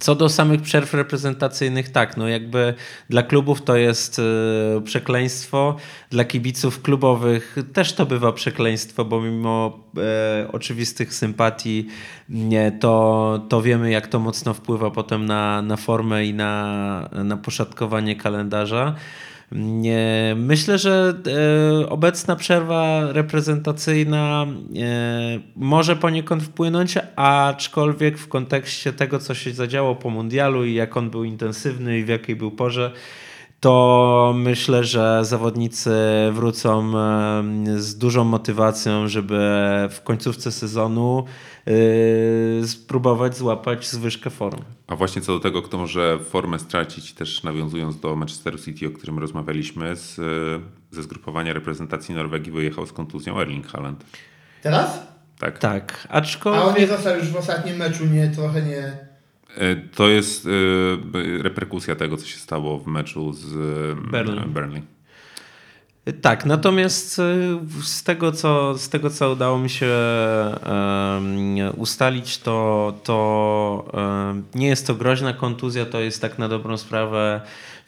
Co do samych przerw reprezentacyjnych, tak, no jakby dla klubów to jest e, przekleństwo, dla kibiców klubowych też to bywa przekleństwo, bo mimo e, oczywistych sympatii nie, to, to wiemy, jak to mocno wpływa potem na, na formę i na, na poszatkowanie kalendarza. Myślę, że e, obecna przerwa reprezentacyjna e, może poniekąd wpłynąć, aczkolwiek w kontekście tego, co się zadziało po mundialu i jak on był intensywny i w jakiej był porze, to myślę, że zawodnicy wrócą z dużą motywacją, żeby w końcówce sezonu yy, spróbować złapać zwyżkę formy. A właśnie co do tego, kto może formę stracić, też nawiązując do Manchester City, o którym rozmawialiśmy, z, ze zgrupowania reprezentacji Norwegii wyjechał z kontuzją Erling Haaland. Teraz? Tak. Tak, aczkolwiek... A on nie został już w ostatnim meczu, nie, trochę nie... E, to jest reperkusja tego, co się stało w meczu z Burnley. Tak, natomiast z tego, co, z tego, co udało mi się ustalić, to, to nie jest to groźna kontuzja, to jest tak na dobrą sprawę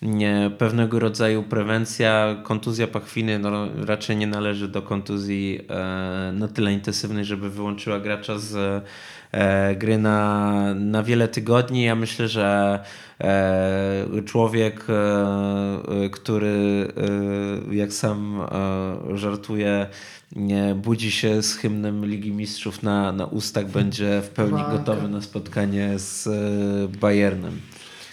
nie, pewnego rodzaju prewencja. Kontuzja pachwiny no, raczej nie należy do kontuzji na tyle intensywnej, żeby wyłączyła gracza z E, gry na, na wiele tygodni. Ja myślę, że e, człowiek, e, który jak sam żartuje, nie budzi się z hymnem Ligi Mistrzów na, na ustach, będzie w pełni gotowy na spotkanie z Bayernem.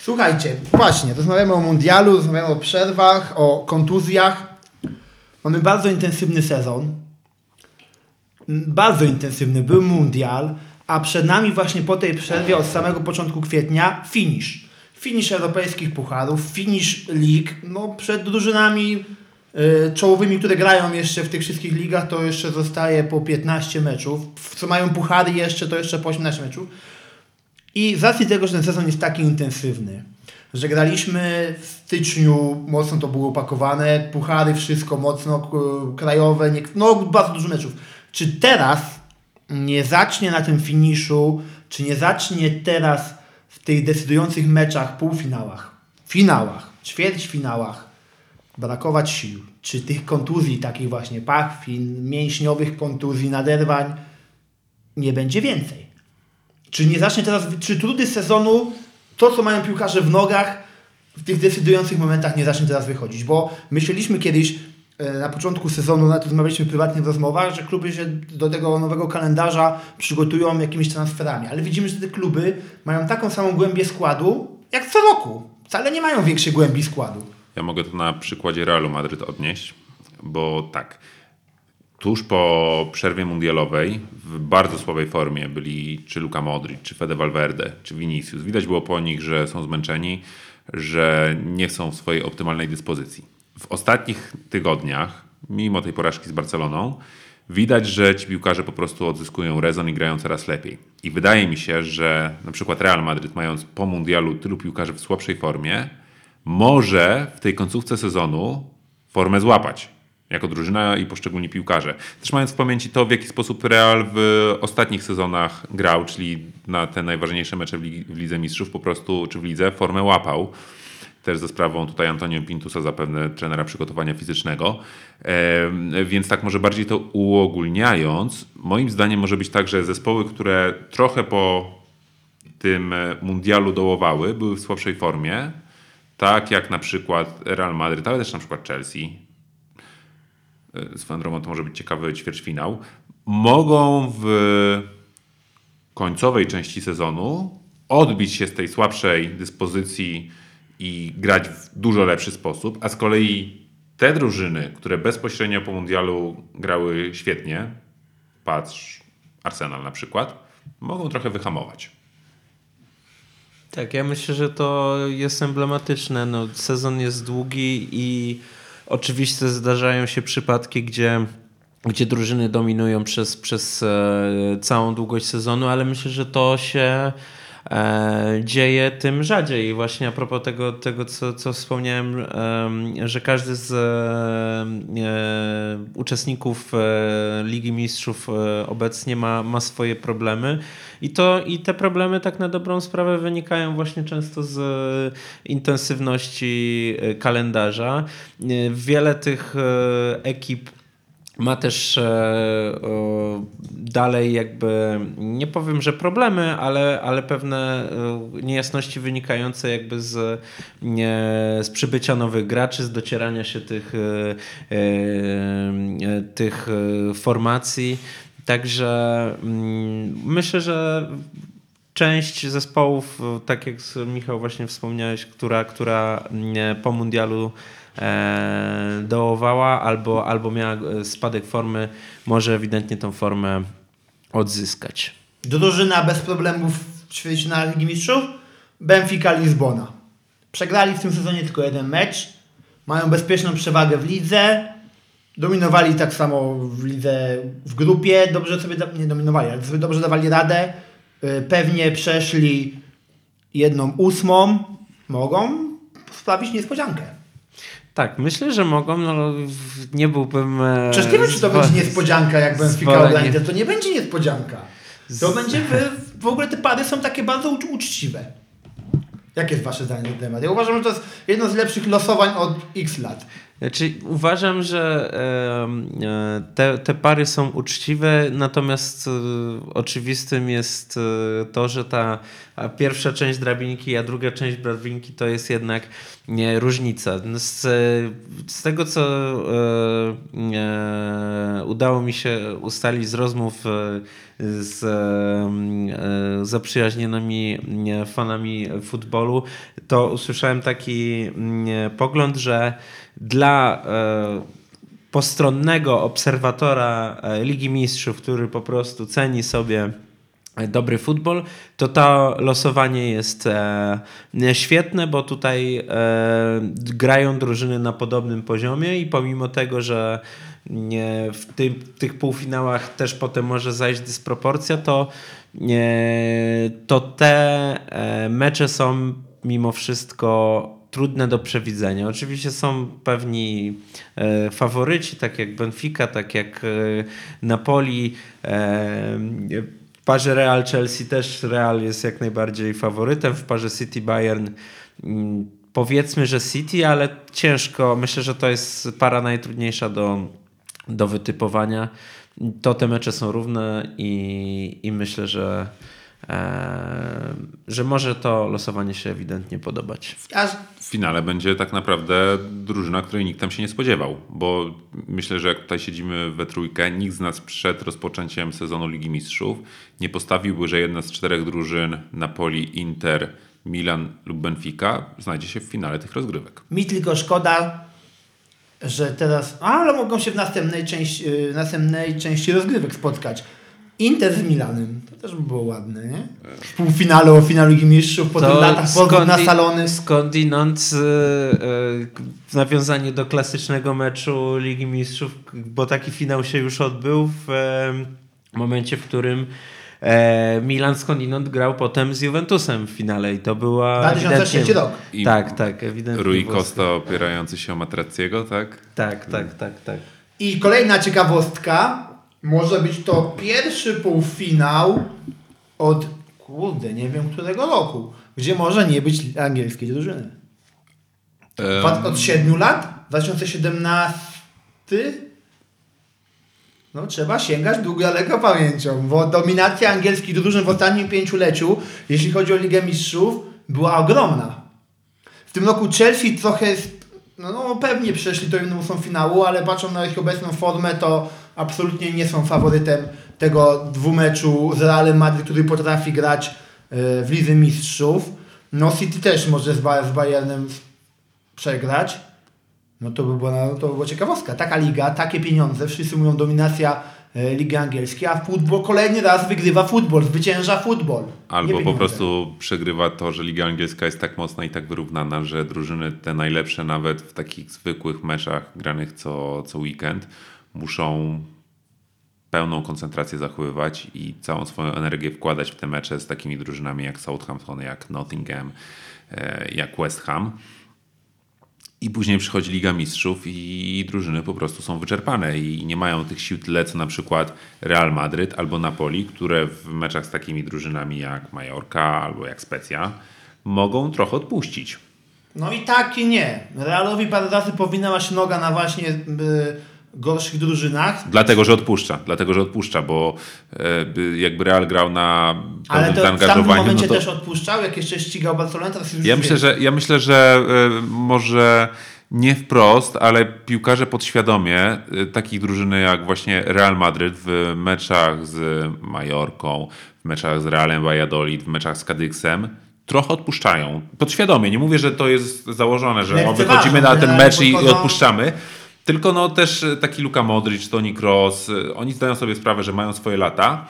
Słuchajcie, właśnie, rozmawiamy o mundialu, rozmawiamy o przerwach, o kontuzjach. Mamy bardzo intensywny sezon. Bardzo intensywny. Był mundial a przed nami właśnie po tej przerwie od samego początku kwietnia finish. Finish europejskich pucharów, finish lig. No, przed drużynami y, czołowymi, które grają jeszcze w tych wszystkich ligach, to jeszcze zostaje po 15 meczów. Co mają puchary jeszcze, to jeszcze po 18 meczów. I z racji tego, że ten sezon jest taki intensywny, że graliśmy w styczniu, mocno to było opakowane, puchary, wszystko mocno krajowe, nie, no bardzo dużo meczów. Czy teraz nie zacznie na tym finiszu, czy nie zacznie teraz w tych decydujących meczach, półfinałach, finałach, ćwierćfinałach brakować sił, czy tych kontuzji takich właśnie pachwin, mięśniowych kontuzji, naderwań nie będzie więcej. Czy nie zacznie teraz, czy trudy sezonu, to co mają piłkarze w nogach, w tych decydujących momentach nie zacznie teraz wychodzić, bo myśleliśmy kiedyś, na początku sezonu, na to rozmawialiśmy prywatnie w rozmowach, że kluby się do tego nowego kalendarza przygotują jakimiś transferami, ale widzimy, że te kluby mają taką samą głębię składu jak co roku. Wcale nie mają większej głębi składu. Ja mogę to na przykładzie Realu Madryt odnieść, bo tak, tuż po przerwie mundialowej w bardzo słabej formie byli czy Luka Modric, czy Fede Valverde, czy Vinicius. Widać było po nich, że są zmęczeni, że nie są w swojej optymalnej dyspozycji w ostatnich tygodniach, mimo tej porażki z Barceloną, widać, że ci piłkarze po prostu odzyskują rezon i grają coraz lepiej. I wydaje mi się, że na przykład Real Madryt, mając po mundialu tylu piłkarzy w słabszej formie, może w tej końcówce sezonu formę złapać. Jako drużyna i poszczególni piłkarze. Też mając w pamięci to, w jaki sposób Real w ostatnich sezonach grał, czyli na te najważniejsze mecze w, Lidze Mistrzów po prostu, czy w Lidze, formę łapał też za sprawą tutaj Antonio Pintusa, zapewne trenera przygotowania fizycznego. E, więc tak może bardziej to uogólniając, moim zdaniem może być tak, że zespoły, które trochę po tym mundialu dołowały, były w słabszej formie, tak jak na przykład Real Madrid, ale też na przykład Chelsea, swoją drogą to może być ciekawy ćwierćfinał, mogą w końcowej części sezonu odbić się z tej słabszej dyspozycji i grać w dużo lepszy sposób, a z kolei te drużyny, które bezpośrednio po mundialu grały świetnie, patrz Arsenal na przykład, mogą trochę wyhamować. Tak, ja myślę, że to jest emblematyczne. No, sezon jest długi i oczywiście zdarzają się przypadki, gdzie gdzie drużyny dominują przez, przez e, całą długość sezonu, ale myślę, że to się dzieje tym rzadziej. Właśnie a propos tego, tego co, co wspomniałem, że każdy z e, uczestników Ligi Mistrzów obecnie ma, ma swoje problemy. I, to, I te problemy tak na dobrą sprawę wynikają właśnie często z intensywności kalendarza. Wiele tych ekip ma też e, dalej jakby, nie powiem, że problemy, ale, ale pewne e, niejasności wynikające jakby z, z przybycia nowych graczy, z docierania się tych, e, tych formacji. Także mm, myślę, że część zespołów, tak jak Michał właśnie wspomniałeś, która, która po mundialu dołowała albo, albo miała e, spadek formy, może ewidentnie tą formę odzyskać. Drużyna bez problemów w ćwierćfinale Ligi Mistrzów? Benfica Lizbona. Przegrali w tym sezonie tylko jeden mecz. Mają bezpieczną przewagę w lidze. Dominowali tak samo w lidze w grupie. Dobrze sobie nie dominowali, ale sobie dobrze dawali radę. E, pewnie przeszli jedną ósmą. Mogą sprawić niespodziankę. Tak, myślę, że mogą. No, nie byłbym. E, Przecież nie wiem, czy to będzie niespodzianka, jak Benfica Orlando. To nie będzie niespodzianka. To z... będzie. W, w ogóle te pary są takie bardzo uczciwe. Jakie jest Wasze zdanie na ten temat? Ja uważam, że to jest jedno z lepszych losowań od x lat. Znaczy, uważam, że e, te, te pary są uczciwe, natomiast e, oczywistym jest e, to, że ta pierwsza część drabinki, a druga część drabinki to jest jednak różnica. Z, z tego, co udało mi się ustalić z rozmów z zaprzyjaźnionymi fanami futbolu, to usłyszałem taki pogląd, że dla e, postronnego obserwatora e, Ligi Mistrzów, który po prostu ceni sobie dobry futbol, to to losowanie jest e, świetne, bo tutaj e, grają drużyny na podobnym poziomie i pomimo tego, że w tym, tych półfinałach też potem może zajść dysproporcja, to, to te e, mecze są mimo wszystko trudne do przewidzenia. Oczywiście są pewni e, faworyci, tak jak Benfica, tak jak e, Napoli. E, w parze Real Chelsea też Real jest jak najbardziej faworytem. W parze City Bayern mm, powiedzmy, że City, ale ciężko. Myślę, że to jest para najtrudniejsza do, do wytypowania. To te mecze są równe i, i myślę, że że może to losowanie się ewidentnie podobać. W finale będzie tak naprawdę drużyna, której nikt tam się nie spodziewał, bo myślę, że jak tutaj siedzimy we trójkę, nikt z nas przed rozpoczęciem sezonu Ligi Mistrzów nie postawiłby, że jedna z czterech drużyn Napoli, Inter, Milan lub Benfica znajdzie się w finale tych rozgrywek. Mi tylko szkoda, że teraz, ale mogą się w następnej części, następnej części rozgrywek spotkać Inter z Milanem. To też by było ładne, nie? W półfinale o finalu Ligi Mistrzów po to tych latach skąd, na salony. Skądinąd yy, w nawiązaniu do klasycznego meczu Ligi Mistrzów, bo taki finał się już odbył w yy, momencie, w którym e, Milan skądinąd grał potem z Juventusem w finale i to była 2003 rok. I tak, tak, ewidentnie. Rui Costa opierający się o Matraciego, tak? Tak, tak, tak, tak. I kolejna ciekawostka, może być to pierwszy półfinał od, kurde, nie wiem którego roku, gdzie może nie być angielskiej drużyny. Od, od 7 lat? 2017? No trzeba sięgać długo pamięcią, bo dominacja angielskich drużyn w ostatnim pięcioleciu, jeśli chodzi o Ligę Mistrzów, była ogromna. W tym roku Chelsea trochę, no, no pewnie przeszli do inną są finału, ale patrząc na ich obecną formę, to absolutnie nie są faworytem tego dwumeczu z Realem Madryt, który potrafi grać e, w Lidze Mistrzów. No City też może z, z Bayernem przegrać. No to by, była, no to by była ciekawostka. Taka liga, takie pieniądze, wszyscy mówią dominacja e, Ligi Angielskiej, a futbol kolejny raz wygrywa futbol, zwycięża futbol. Albo po prostu przegrywa to, że Liga Angielska jest tak mocna i tak wyrównana, że drużyny te najlepsze nawet w takich zwykłych meczach granych co, co weekend muszą pełną koncentrację zachowywać i całą swoją energię wkładać w te mecze z takimi drużynami jak Southampton, jak Nottingham, e, jak West Ham. I później przychodzi Liga Mistrzów i drużyny po prostu są wyczerpane i nie mają tych sił tyle, co na przykład Real Madryt albo Napoli, które w meczach z takimi drużynami jak Majorka albo jak Specja mogą trochę odpuścić. No i tak i nie. Realowi parę razy powinna noga na właśnie... By gorszych drużynach. Dlatego, że odpuszcza, dlatego, że odpuszcza, bo e, jakby Real grał na Ale to w tamtym momencie no to... też odpuszczał, jak jeszcze ścigał Barcelonę, teraz już ja myślę, że Ja myślę, że e, może nie wprost, ale piłkarze podświadomie, e, takich drużyny jak właśnie Real Madryt w meczach z Majorką, w meczach z Realem Valladolid, w meczach z Kadyksem, trochę odpuszczają. Podświadomie, nie mówię, że to jest założone, że wychodzimy na ten mecz i odpuszczamy, tylko no też e, taki Luka Modric, Toni Kroos, e, oni zdają sobie sprawę, że mają swoje lata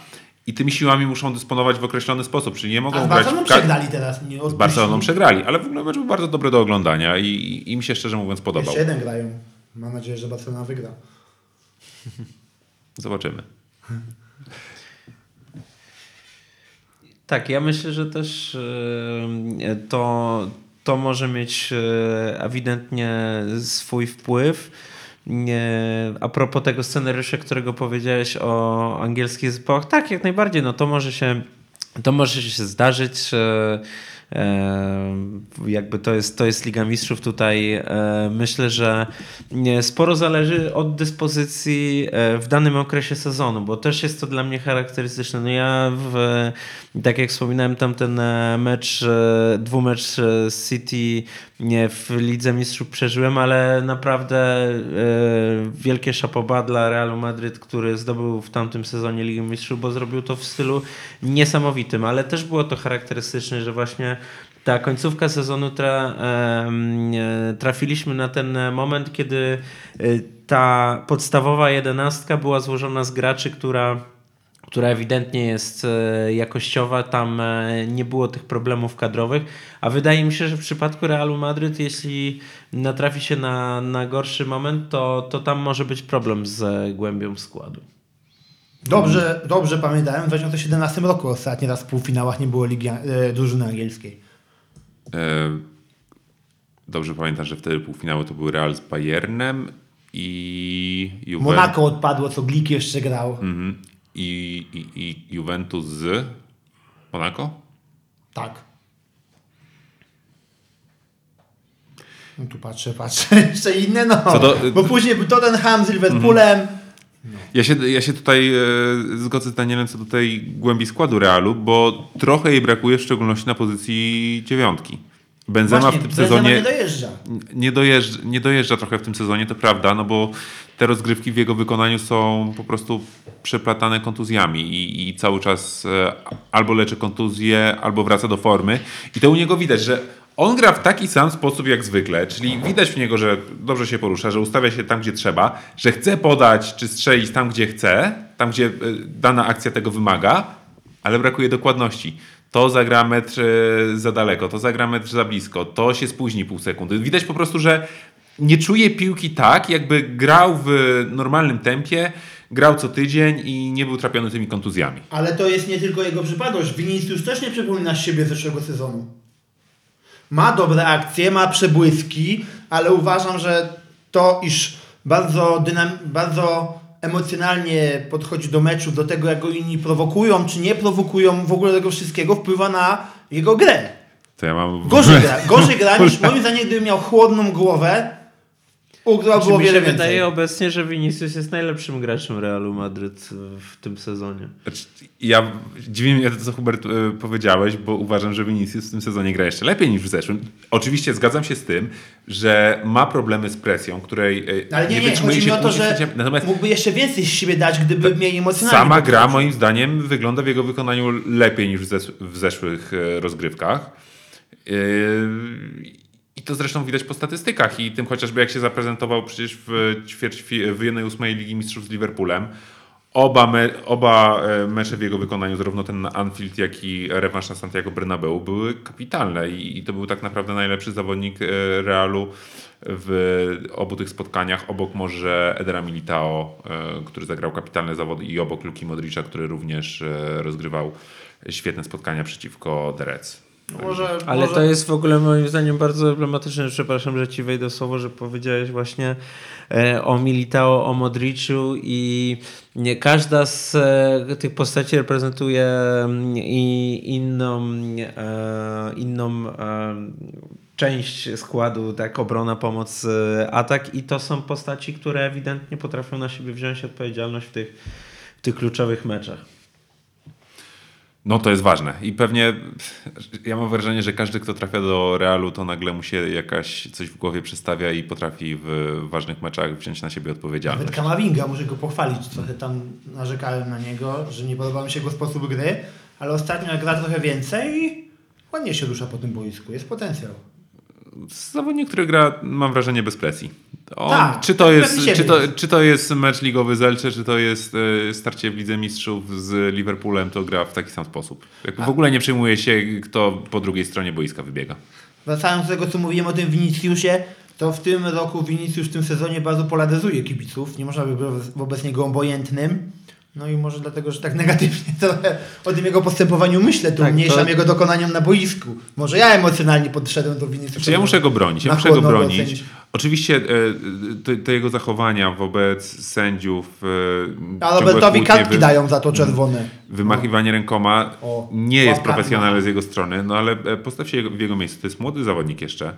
i tymi siłami muszą dysponować w określony sposób, czyli nie mogą A z grać... Barceloną przegrali teraz. Nie z Barceloną przegrali, ale w ogóle mecz był bardzo dobry do oglądania i, i mi się szczerze mówiąc podobał. Jeszcze jeden grają. Mam nadzieję, że Barcelona wygra. Zobaczymy. Tak, ja myślę, że też e, to, to może mieć ewidentnie swój wpływ. A propos tego scenariusza, którego powiedziałeś o angielskich zespołach, tak, jak najbardziej, no to może się, to może się zdarzyć. Jakby to jest, to jest Liga Mistrzów. Tutaj e, myślę, że sporo zależy od dyspozycji e, w danym okresie sezonu, bo też jest to dla mnie charakterystyczne. No ja, w, tak jak wspominałem, tam ten e, mecz, dwumecz z City nie w Lidze Mistrzów przeżyłem, ale naprawdę wielkie szapoba dla Realu Madryt, który zdobył w tamtym sezonie Ligę Mistrzów, bo zrobił to w stylu niesamowitym, ale też było to charakterystyczne, że właśnie ta końcówka sezonu tra, trafiliśmy na ten moment, kiedy e, ta podstawowa jedenastka była złożona z graczy, która która ewidentnie jest e, jakościowa, tam e, nie było tych problemów kadrowych, a wydaje mi się, że w przypadku Realu Madryt, jeśli natrafi się na, na gorszy moment, to, to tam może być problem z głębią składu. Dobrze, dobrze pamiętałem, w 2017 roku ostatni raz w półfinałach nie było ligi, e, drużyny angielskiej. E, dobrze pamiętam, że wtedy półfinały to były Real z Bayernem i Juventus. Monaco odpadło, co Glik jeszcze grał. Mhm. I, i, I Juventus z Monaco? Tak. No tu patrzę, patrzę. Jeszcze inne, no. Bo później był Tottenham z Liverpoolem. Mhm. Ja się, ja się tutaj e, zgodzę z Danielem co do tej głębi składu Realu, bo trochę jej brakuje, w szczególności na pozycji dziewiątki. Benzema Właśnie, w tym Benzema sezonie nie dojeżdża. Nie dojeżdża, nie dojeżdża trochę w tym sezonie, to prawda, no bo te rozgrywki w jego wykonaniu są po prostu przeplatane kontuzjami i, i cały czas e, albo leczy kontuzję, albo wraca do formy. I to u niego widać, że on gra w taki sam sposób jak zwykle, czyli widać w niego, że dobrze się porusza, że ustawia się tam, gdzie trzeba, że chce podać czy strzelić tam, gdzie chce, tam, gdzie e, dana akcja tego wymaga, ale brakuje dokładności. To zagra metr e, za daleko, to zagra metr za blisko, to się spóźni pół sekundy. Widać po prostu, że nie czuje piłki tak, jakby grał w normalnym tempie, grał co tydzień i nie był trapiony tymi kontuzjami. Ale to jest nie tylko jego przypadłość. Vinicius też nie przypomina siebie zeszłego sezonu ma dobre akcje, ma przebłyski, ale uważam, że to, iż bardzo, dynam- bardzo emocjonalnie podchodzi do meczu, do tego, jak go inni prowokują, czy nie prowokują, w ogóle tego wszystkiego wpływa na jego grę. To ja mam... Gorzej gra, gorzej gra niż moim zdaniem, gdybym miał chłodną głowę, ugrał było Czy mi się więcej. wydaje obecnie, że Vinicius jest najlepszym graczem Realu Madryt w tym sezonie. Znaczy, Ja dziwi mnie to, co Hubert e, powiedziałeś, bo uważam, że Vinicius w tym sezonie gra jeszcze lepiej niż w zeszłym. Oczywiście zgadzam się z tym, że ma problemy z presją, której e, Ale nie, nie, wytrzymuje chodzi mi o to, że się- Natomiast mógłby jeszcze więcej z siebie dać, gdyby mieli emocjonalnie. sama gra moim zdaniem wygląda w jego wykonaniu lepiej niż w, zes- w zeszłych e, rozgrywkach. Yy, to zresztą widać po statystykach i tym chociażby jak się zaprezentował przecież w ćwierć w 1-8 Ligi Mistrzów z Liverpoolem. Oba, me, oba e, mecze w jego wykonaniu, zarówno ten na Anfield, jak i rewanż na Santiago Bernabeu były kapitalne i, i to był tak naprawdę najlepszy zawodnik e, Realu w obu tych spotkaniach, obok może Edera Militao, e, który zagrał kapitalne zawody i obok Luki Modricza, który również rozgrywał świetne spotkania przeciwko The Reds. Może, Ale może... to jest w ogóle moim zdaniem bardzo problematyczne. Przepraszam, że ci wejdę słowo, że powiedziałeś właśnie e, o Militao, o Modriciu i nie każda z e, tych postaci reprezentuje mm, i inną, e, inną e, część składu, tak obrona, pomoc, e, atak i to są postaci, które ewidentnie potrafią na siebie wziąć odpowiedzialność w tych, w tych kluczowych meczach. No to jest ważne i pewnie ja mam wrażenie, że każdy, kto trafia do Realu, to nagle mu się jakaś coś w głowie przestawia i potrafi w ważnych meczach wziąć na siebie odpowiedzialność. Nawet Kamavinga, muszę go pochwalić. Trochę tam narzekałem na niego, że nie podobał mi się jego sposób gry, ale ostatnio gra trochę więcej, ładnie się rusza po tym boisku. Jest potencjał. Zawodnik, który gra, mam wrażenie, bez presji. On, Tak, czy, to jest, czy, to, czy to jest mecz ligowy z Elche, czy to jest e, starcie w Lidze Mistrzów z Liverpoolem, to gra w taki sam sposób. W ogóle nie przejmuje się, kto po drugiej stronie boiska wybiega. Wracając do tego, co mówiłem o tym Viniciusie, to w tym roku Vinicius w tym sezonie bardzo polaryzuje kibiców. Nie można by być wobec niego obojętnym. No i może dlatego, że tak negatywnie trochę o tym jego postępowaniu myślę, to Tak, umniejszam to- jego dokonaniom na boisku. Może ja emocjonalnie podszedłem do Viniciusa. Czy ja muszę go bronić? Ja muszę go bronić. ocenić. Oczywiście e, te, te jego zachowania wobec sędziów. e, A ciągłe Robertowi kartki wy- dają za to czerwone. Wymachiwanie rękoma O, nie jest profesjonalne z jego strony, no ale e, postaw się w jego miejscu. To jest młody zawodnik jeszcze.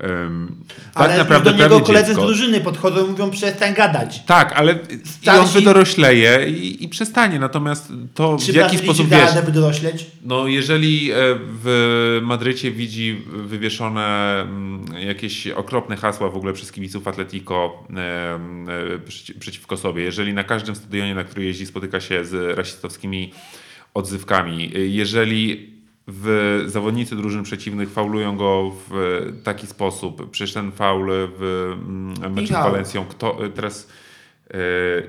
Um, Ale tak naprawdę do niego koledzy dziecko. z drużyny podchodzą i mówią przestań gadać. Tak, ale Starsi- on wydorośleje i, i przestanie. Natomiast to Czy w jaki sposób da wiesz, wydorośleć? no jeżeli e, w Madrycie widzi wywieszone mm, jakieś okropne hasła w ogóle przez kibiców Atletico e, przeci- przeciwko sobie, jeżeli na każdym stadionie, na który jeździ, spotyka się z rasistowskimi odzywkami, e, jeżeli w zawodnicy drużyn przeciwnych faulują go w taki sposób, przecież ten faul w mm, meczu z. Walencją, kto e, teraz e,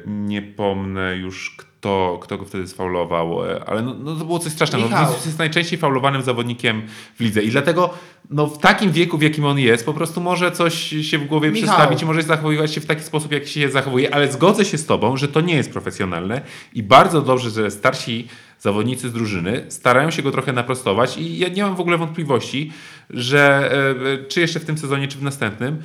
nie pomnę już kto, kto go wtedy sfaulował, e, ale no, no to było coś strasznego. Michał. Vinicius jest najczęściej faulowanym zawodnikiem w lidze i dlatego no, w takim wieku, w jakim on jest, po prostu może coś się w głowie Michał. przestawić i może zachowywać się w taki sposób, jak się zachowuje, ale zgodzę się z tobą, że to nie jest profesjonalne i bardzo dobrze, że starsi zawodnicy z drużyny starają się go trochę naprostować i ja nie mam w ogóle wątpliwości, że e, czy jeszcze w tym sezonie, czy w następnym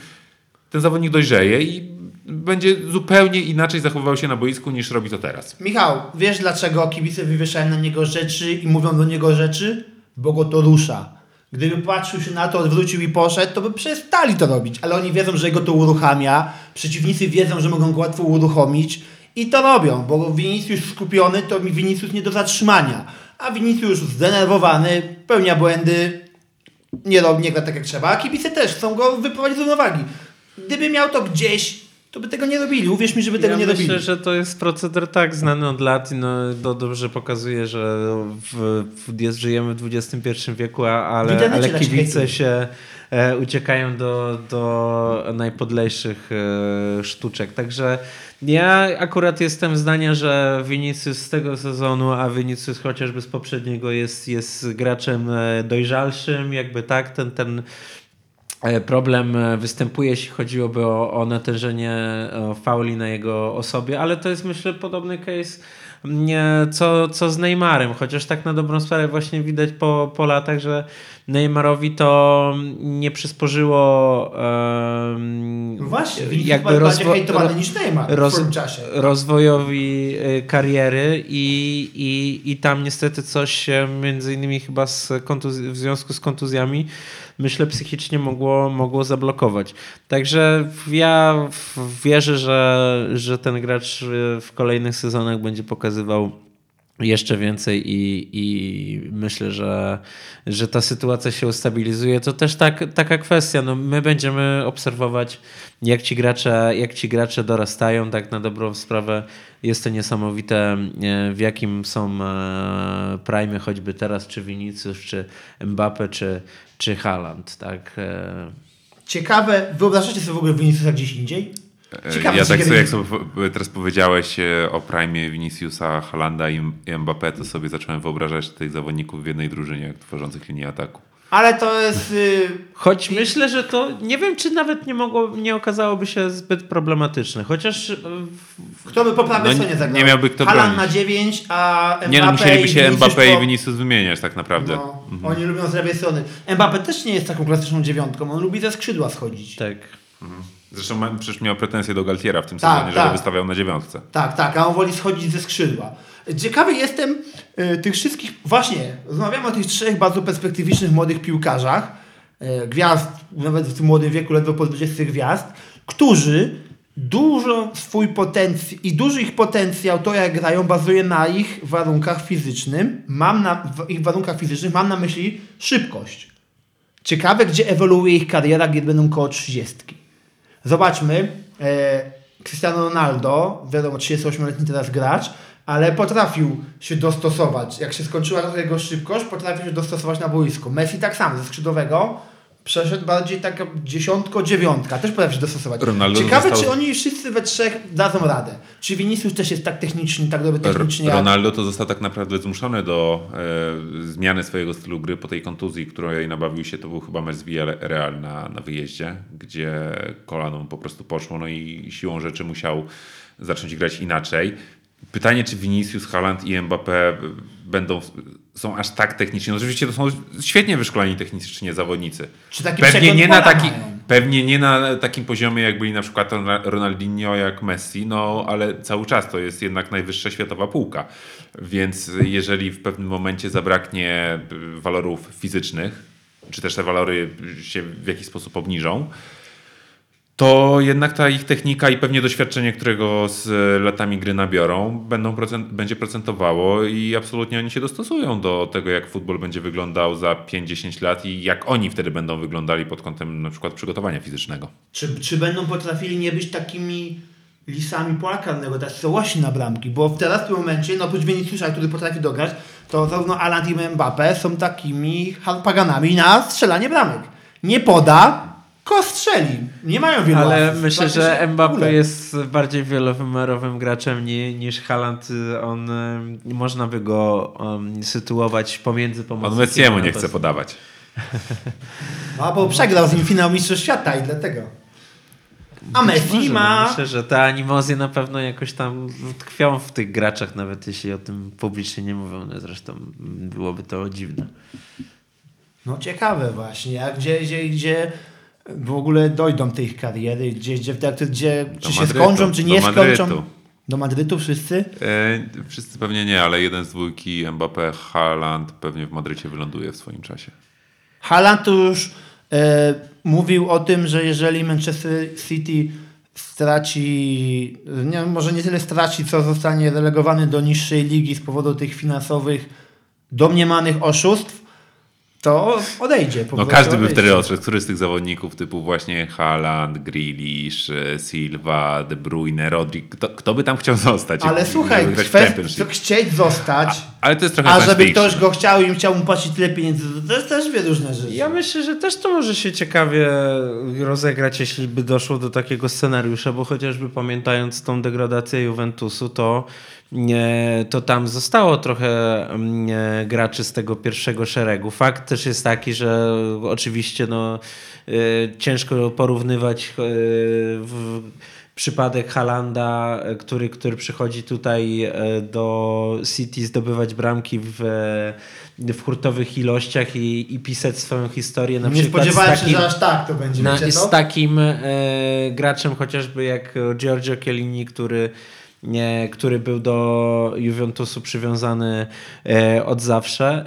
ten zawodnik dojrzeje i będzie zupełnie inaczej zachowywał się na boisku niż robi to teraz. Michał, wiesz dlaczego kibice wywieszają na niego rzeczy i mówią do niego rzeczy? Bo go to rusza. Gdyby patrzył się na to, odwrócił i poszedł, to by przestali to robić. Ale oni wiedzą, że go to uruchamia. Przeciwnicy wiedzą, że mogą go łatwo uruchomić. I to robią, bo Vinicius skupiony to Vinicius nie do zatrzymania. A Vinicius zdenerwowany, pełnia błędy, nie, robi, nie gra tak jak trzeba. A kibice też chcą go wyprowadzić z równowagi. Gdyby miał to gdzieś, to by tego nie robili. Uwierz mi, żeby tego ja nie myślę, robili. że to jest proceder tak znany od lat i no, to dobrze pokazuje, że w, w, jest, żyjemy w XXI wieku, ale, ale kibice się e, uciekają do, do najpodlejszych e, sztuczek. Także ja akurat jestem zdania, że Vinicius z tego sezonu, a Vinicius chociażby z poprzedniego jest, jest graczem e, dojrzalszym, jakby tak, ten, ten problem e, występuje, jeśli chodziłoby o, o natężenie o fauli na jego osobie, ale to jest myślę podobny case co, co z Neymarem, chociaż tak na dobrą sprawę właśnie widać po, po latach, że Neymarowi to nie przysporzyło um, no właśnie, jakby rozwo ro niż Neymar roz rozwojowi kariery i, i, i tam niestety coś między innymi chyba z w związku z kontuzjami myślę, psychicznie mogło, mogło zablokować. Także ja wierzę, że, że ten gracz w kolejnych sezonach będzie pokazywał jeszcze więcej i, i myślę, że, że ta sytuacja się ustabilizuje. To też tak, taka kwestia. No, my będziemy obserwować, jak ci, gracze, jak ci gracze dorastają. Tak na dobrą sprawę jest to niesamowite, e, w jakim są e, prime, choćby teraz, czy Vinicius, czy Mbappe, czy, czy Haaland. Tak? E, Ciekawe, wyobrażacie sobie w ogóle Viniciusa gdzieś indziej? Ciekawe, ja tak sobie, jak sobie teraz powiedziałeś e, o prime Viniciusa, Halanda i Mbappé, to sobie zacząłem wyobrażać tych zawodników w jednej drużynie tworzących linię ataku. Ale to jest. Yy... Choć myślę, że to nie wiem, czy nawet nie mogło, nie okazałoby się zbyt problematyczne. Chociaż. Kto by po prawej no, stronie zagrał? Nie miałby kto Halan na 9, a Mbappé Nie, no musieliby się Mbappé i Vinicius wymieniać tak naprawdę. No, mhm. Oni lubią z lewej strony. Mbappé też nie jest taką klasyczną dziewiątką. On lubi ze skrzydła schodzić. Tak. Mhm. Zresztą przecież miał pretensje do Galtiera w tym tak, sezonie, tak. że wystawiał na dziewiątce. Tak, tak, a on woli schodzić ze skrzydła. Ciekawy jestem y, tych wszystkich, właśnie, rozmawiamy o tych trzech bardzo perspektywicznych młodych piłkarzach, y, gwiazd, nawet w tym młodym wieku, ledwo po 20 gwiazd, którzy dużo swój potencjał i duży ich potencjał, to jak grają, bazuje na ich warunkach fizycznym. Mam na ich warunkach fizycznych mam na myśli szybkość. Ciekawe, gdzie ewoluuje ich kariera, kiedy będą koło 30. Zobaczmy, e, Cristiano Ronaldo, wiadomo, 38-letni teraz gracz, ale potrafił się dostosować. Jak się skończyła jego szybkość, potrafił się dostosować na boisko. Messi tak samo, ze skrzydłowego przeszedł bardziej taka dziesiątko, dziewiątka. Też potrafi się dostosować. Ronaldo Ciekawe, został... czy oni wszyscy we trzech dadzą radę. Czy Vinicius też jest tak techniczny, tak dobry technicznie? Ronaldo to został tak naprawdę zmuszony do e, zmiany swojego stylu gry po tej kontuzji, której nabawił się. To był chyba mecz z Villarreal na, na wyjeździe, gdzie kolano po prostu poszło, no i siłą rzeczy musiał zacząć grać inaczej. Pytanie, czy Vinicius, Haaland i Mbappé będą, są aż tak techniczni. No oczywiście to są świetnie wyszkoleni technicznie zawodnicy. Czy taki pewnie nie, na taki, pewnie nie na takim poziomie, jak byli na przykład Ronaldinho, jak Messi, no ale cały czas to jest jednak najwyższa światowa półka. Więc jeżeli w pewnym momencie zabraknie walorów fizycznych, czy też te walory się w jakiś sposób obniżą, to jednak ta ich technika i pewnie doświadczenie, którego z latami gry nabiorą, będą procent, będzie procentowało i absolutnie oni się dostosują do tego, jak futbol będzie wyglądał za 5-10 lat i jak oni wtedy będą wyglądali pod kątem na przykład przygotowania fizycznego. Czy, czy będą potrafili nie być takimi lisami pola tak całości na bramki, bo teraz w tym momencie, no oprócz Viniciusa, który potrafi dograć, to zarówno Alan i Mbappe są takimi harpaganami na strzelanie bramek. Nie poda, Ko strzeli. Nie mają wielu Ale myślę, że Mbappé jest bardziej wielowymiarowym graczem niż Haaland. On, można by go um, sytuować pomiędzy pomocnikiem. On Messiemu nie chce podawać. No, bo przegrał z nim finał Mistrzostw Świata i dlatego. A Messi może, ma... Myślę, że te animozje na pewno jakoś tam tkwią w tych graczach, nawet jeśli o tym publicznie nie mówią. No zresztą byłoby to dziwne. No ciekawe właśnie. A gdzie, gdzie, gdzie w ogóle dojdą tej kariery, gdzie, gdzie, gdzie, gdzie czy się Madrytu, skończą, czy nie skończą. Do Madrytu wszyscy? E, wszyscy pewnie nie, ale jeden z dwójki Mbappé, Haaland pewnie w Madrycie wyląduje w swoim czasie. Haaland to już e, mówił o tym, że jeżeli Manchester City straci, nie, może nie tyle straci, co zostanie relegowany do niższej ligi z powodu tych finansowych domniemanych oszustw, to odejdzie. no każdy by wtedy odszedł. Który z tych zawodników typu właśnie Haaland, Grealish, e, Silva, De Bruyne, Rodri, kto, kto by tam chciał zostać? Ale słuchaj, kwest, chcieć zostać, a, ale to jest trochę a żeby ktoś go chciał i chciał mu płacić tyle pieniędzy, to jest też dwie różne rzeczy. Ja myślę, że też to może się ciekawie rozegrać, jeśli by doszło do takiego scenariusza, bo chociażby pamiętając tą degradację Juventusu, to to tam zostało trochę graczy z tego pierwszego szeregu. Fakt, też jest taki, że oczywiście no, y, ciężko porównywać y, w, przypadek Halanda, który, który przychodzi tutaj e, do City zdobywać bramki w, w hurtowych ilościach i, i pisać swoją historię na Nie przykład spodziewałem takim, się, że aż tak to będzie. na, z takim e, graczem chociażby jak Giorgio Chiellini, który nie, który był do Juventusu przywiązany e, od zawsze,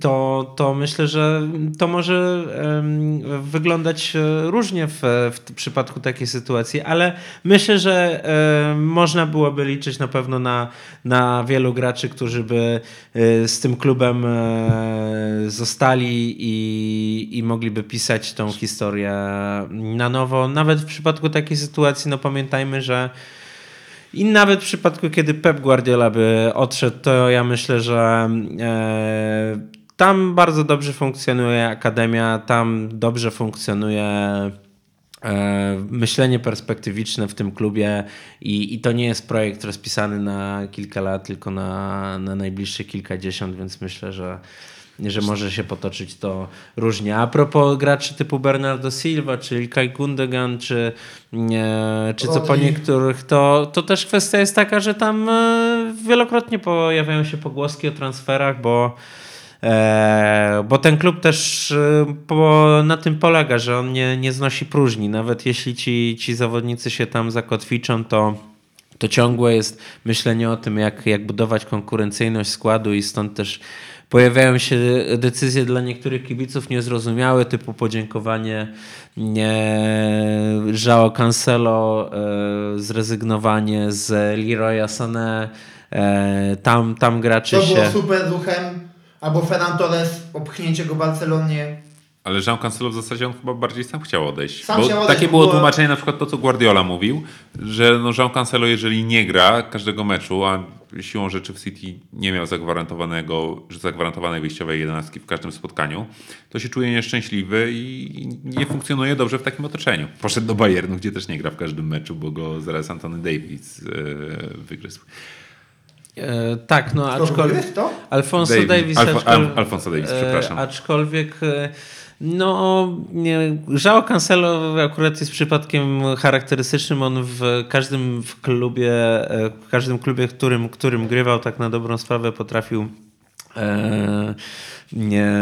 to, to myślę, że to może wyglądać e, różnie w, w przypadku takiej sytuacji, ale myślę, że e, można byłoby liczyć na pewno na, na wielu graczy, którzy by z tym klubem zostali i, i mogliby pisać tą historię na nowo. Nawet w przypadku takiej sytuacji, no pamiętajmy, że i nawet w przypadku, kiedy Pep Guardiola by odszedł, to ja myślę, że e, tam bardzo dobrze funkcjonuje akademia, tam dobrze funkcjonuje e, myślenie perspektywiczne w tym klubie i, i to nie jest projekt rozpisany na kilka lat, tylko na, na najbliższe kilkadziesiąt, więc myślę, że że może się potoczyć to różnie. A propos graczy typu Bernardo Silva, czy Ilkay Gundogan, czy, e, czy co po niektórych, to, to też kwestia jest taka, że tam e, wielokrotnie pojawiają się pogłoski o transferach, bo E, bo ten klub też e, po, na tym polega, że on nie, nie znosi próżni. Nawet jeśli ci, ci zawodnicy się tam zakotwiczą, to, to ciągłe jest myślenie o tym, jak, jak budować konkurencyjność składu i stąd też pojawiają się decyzje dla niektórych kibiców niezrozumiałe, typu podziękowanie nie, Joao Cancelo, e, zrezygnowanie z Leroya Sané, e, tam, tam graczy To się... było super ruchem. Albo Ferran Torres, popchnięcie go Barcelonie. Ale Jean Cancelo w zasadzie on chyba bardziej sam chciał odejść. Sam bo chciał odejść, takie było tłumaczenie na przykład to, co Guardiola mówił, że no Jean Cancelo jeżeli nie gra każdego meczu, a siłą rzeczy w City nie miał zagwarantowanego, że zagwarantowanej wyjściowej jedenastki w każdym spotkaniu, to się czuje nieszczęśliwy i nie funkcjonuje dobrze w takim otoczeniu. Poszedł do Bayernu, gdzie też nie gra w każdym meczu, bo go zaraz Antony Davis e, wygryzł. E, tak, no aczkolwiek... Alfonso Davis. Aczkolwiek, Alfonso Davis, e, przepraszam. Aczkolwiek, e, no, nie, Cancelo akurat jest przypadkiem charakterystycznym. On w każdym w klubie, e, w każdym klubie, którym, którym grywał, tak na dobrą sprawę potrafił e, nie,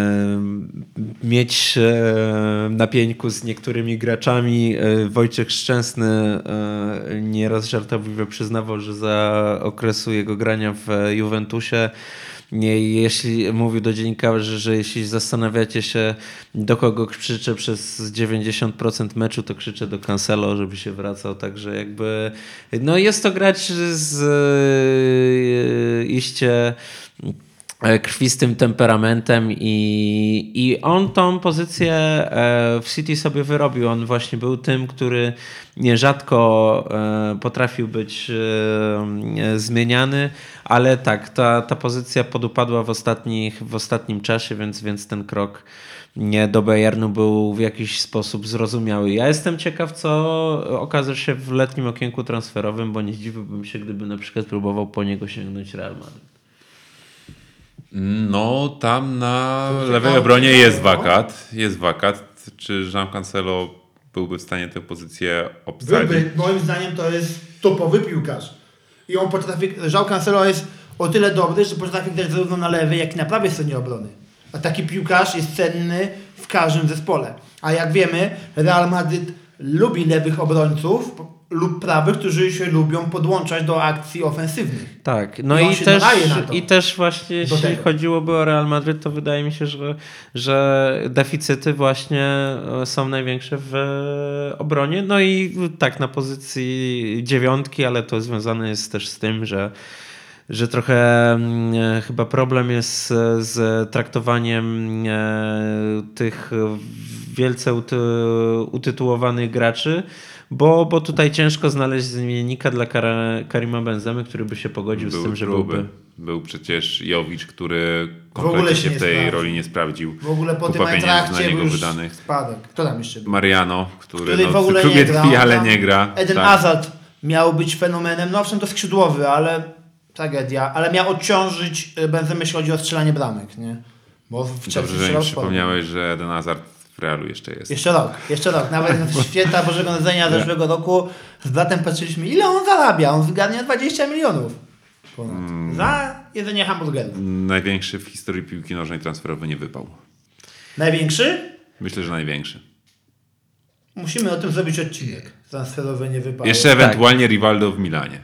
mieć e, na z niektórymi graczami. E, Wojciech Szczęsny e, nieraz żartobliwie przyznawał, że za okresu jego grania w Juventusie nie, jeśli mówił do dziennikarzy, że jeśli zastanawiacie się, do kogo krzyczę przez 90% meczu, to krzyczę do Cancelo, żeby się wracał. Także jakby, no jest to grać z e, iście krwistym temperamentem i, i on tą pozycję e, w City sobie wyrobił. On właśnie był tym, który nierzadko e, potrafił być e, zmieniany, ale tak, ta, ta pozycja podupadła w, ostatnich, w ostatnim czasie, więc, więc ten krok nie do Bayernu był w jakiś sposób zrozumiały. Ja jestem ciekaw, co okaże się w letnim okienku transferowym, bo nie zdziwiłbym się, gdyby na przykład próbował po niego sięgnąć Real Madrid. No, tam na lewej obronie no. jest wakat. Jest wakat. Czy Jean Cancelo byłby w stanie tę pozycję obsadzić? Byłby, moim zdaniem to jest topowy piłkarz. I on potrafi, João Cancelo jest o tyle dobry, że potrafi grać zarówno na lewej, jak i na prawej stronie obrony. A taki piłkarz jest cenny w każdym zespole. A jak wiemy, Real Madrid lubi lewych obrońców lub prawych, którzy się lubią podłączać do akcji ofensywnych. Tak, no I i też, i też właśnie Do jeśli tego. chodziłoby o Real Madryt, to wydaje mi się, że, że deficyty właśnie e, są największe w e, obronie. No i tak na pozycji dziewiątki, ale to związane jest też z tym, że że trochę mm, e, chyba problem jest z, traktowaniem tych wielce uty, utytułowanych graczy, bo, bo tutaj ciężko znaleźć zmiennika dla Kara, Karima Benzemy, który by się pogodził z tym, że byłby. Był przecież Jowicz, który kompletnie się w tej sprawdził. roli nie sprawdził. W ogóle po Kupa tym Eintrachcie niego był wydanych. spadek. Kto tam jeszcze był? Mariano, który, Który no, w ogóle nie gra. tkwi, ale nie gra. Eden Tak. Hazard miał być fenomenem, no owszem to skrzydłowy, ale tragedia. Ale miał odciążyć y, Benzemę, jeśli chodzi o strzelanie bramek, nie? Bo w Chelsea Dobrze, że mi przypomniałeś, że Eden Hazard w Realu jeszcze jest. Jeszcze rok, jeszcze rok. Nawet w święta Bożego Narodzenia zeszłego roku z bratem patrzyliśmy, ile on zarabia. On zgarnia 20 milionów. Ponad. Mm. Za jedzenie hamburgerów. Największy w historii piłki nożnej transferowy nie wypał. Największy? Myślę, że największy. Musimy o tym zrobić odcinek. Transferowe nie wypały. Jeszcze ewentualnie Rivaldo w Milanie.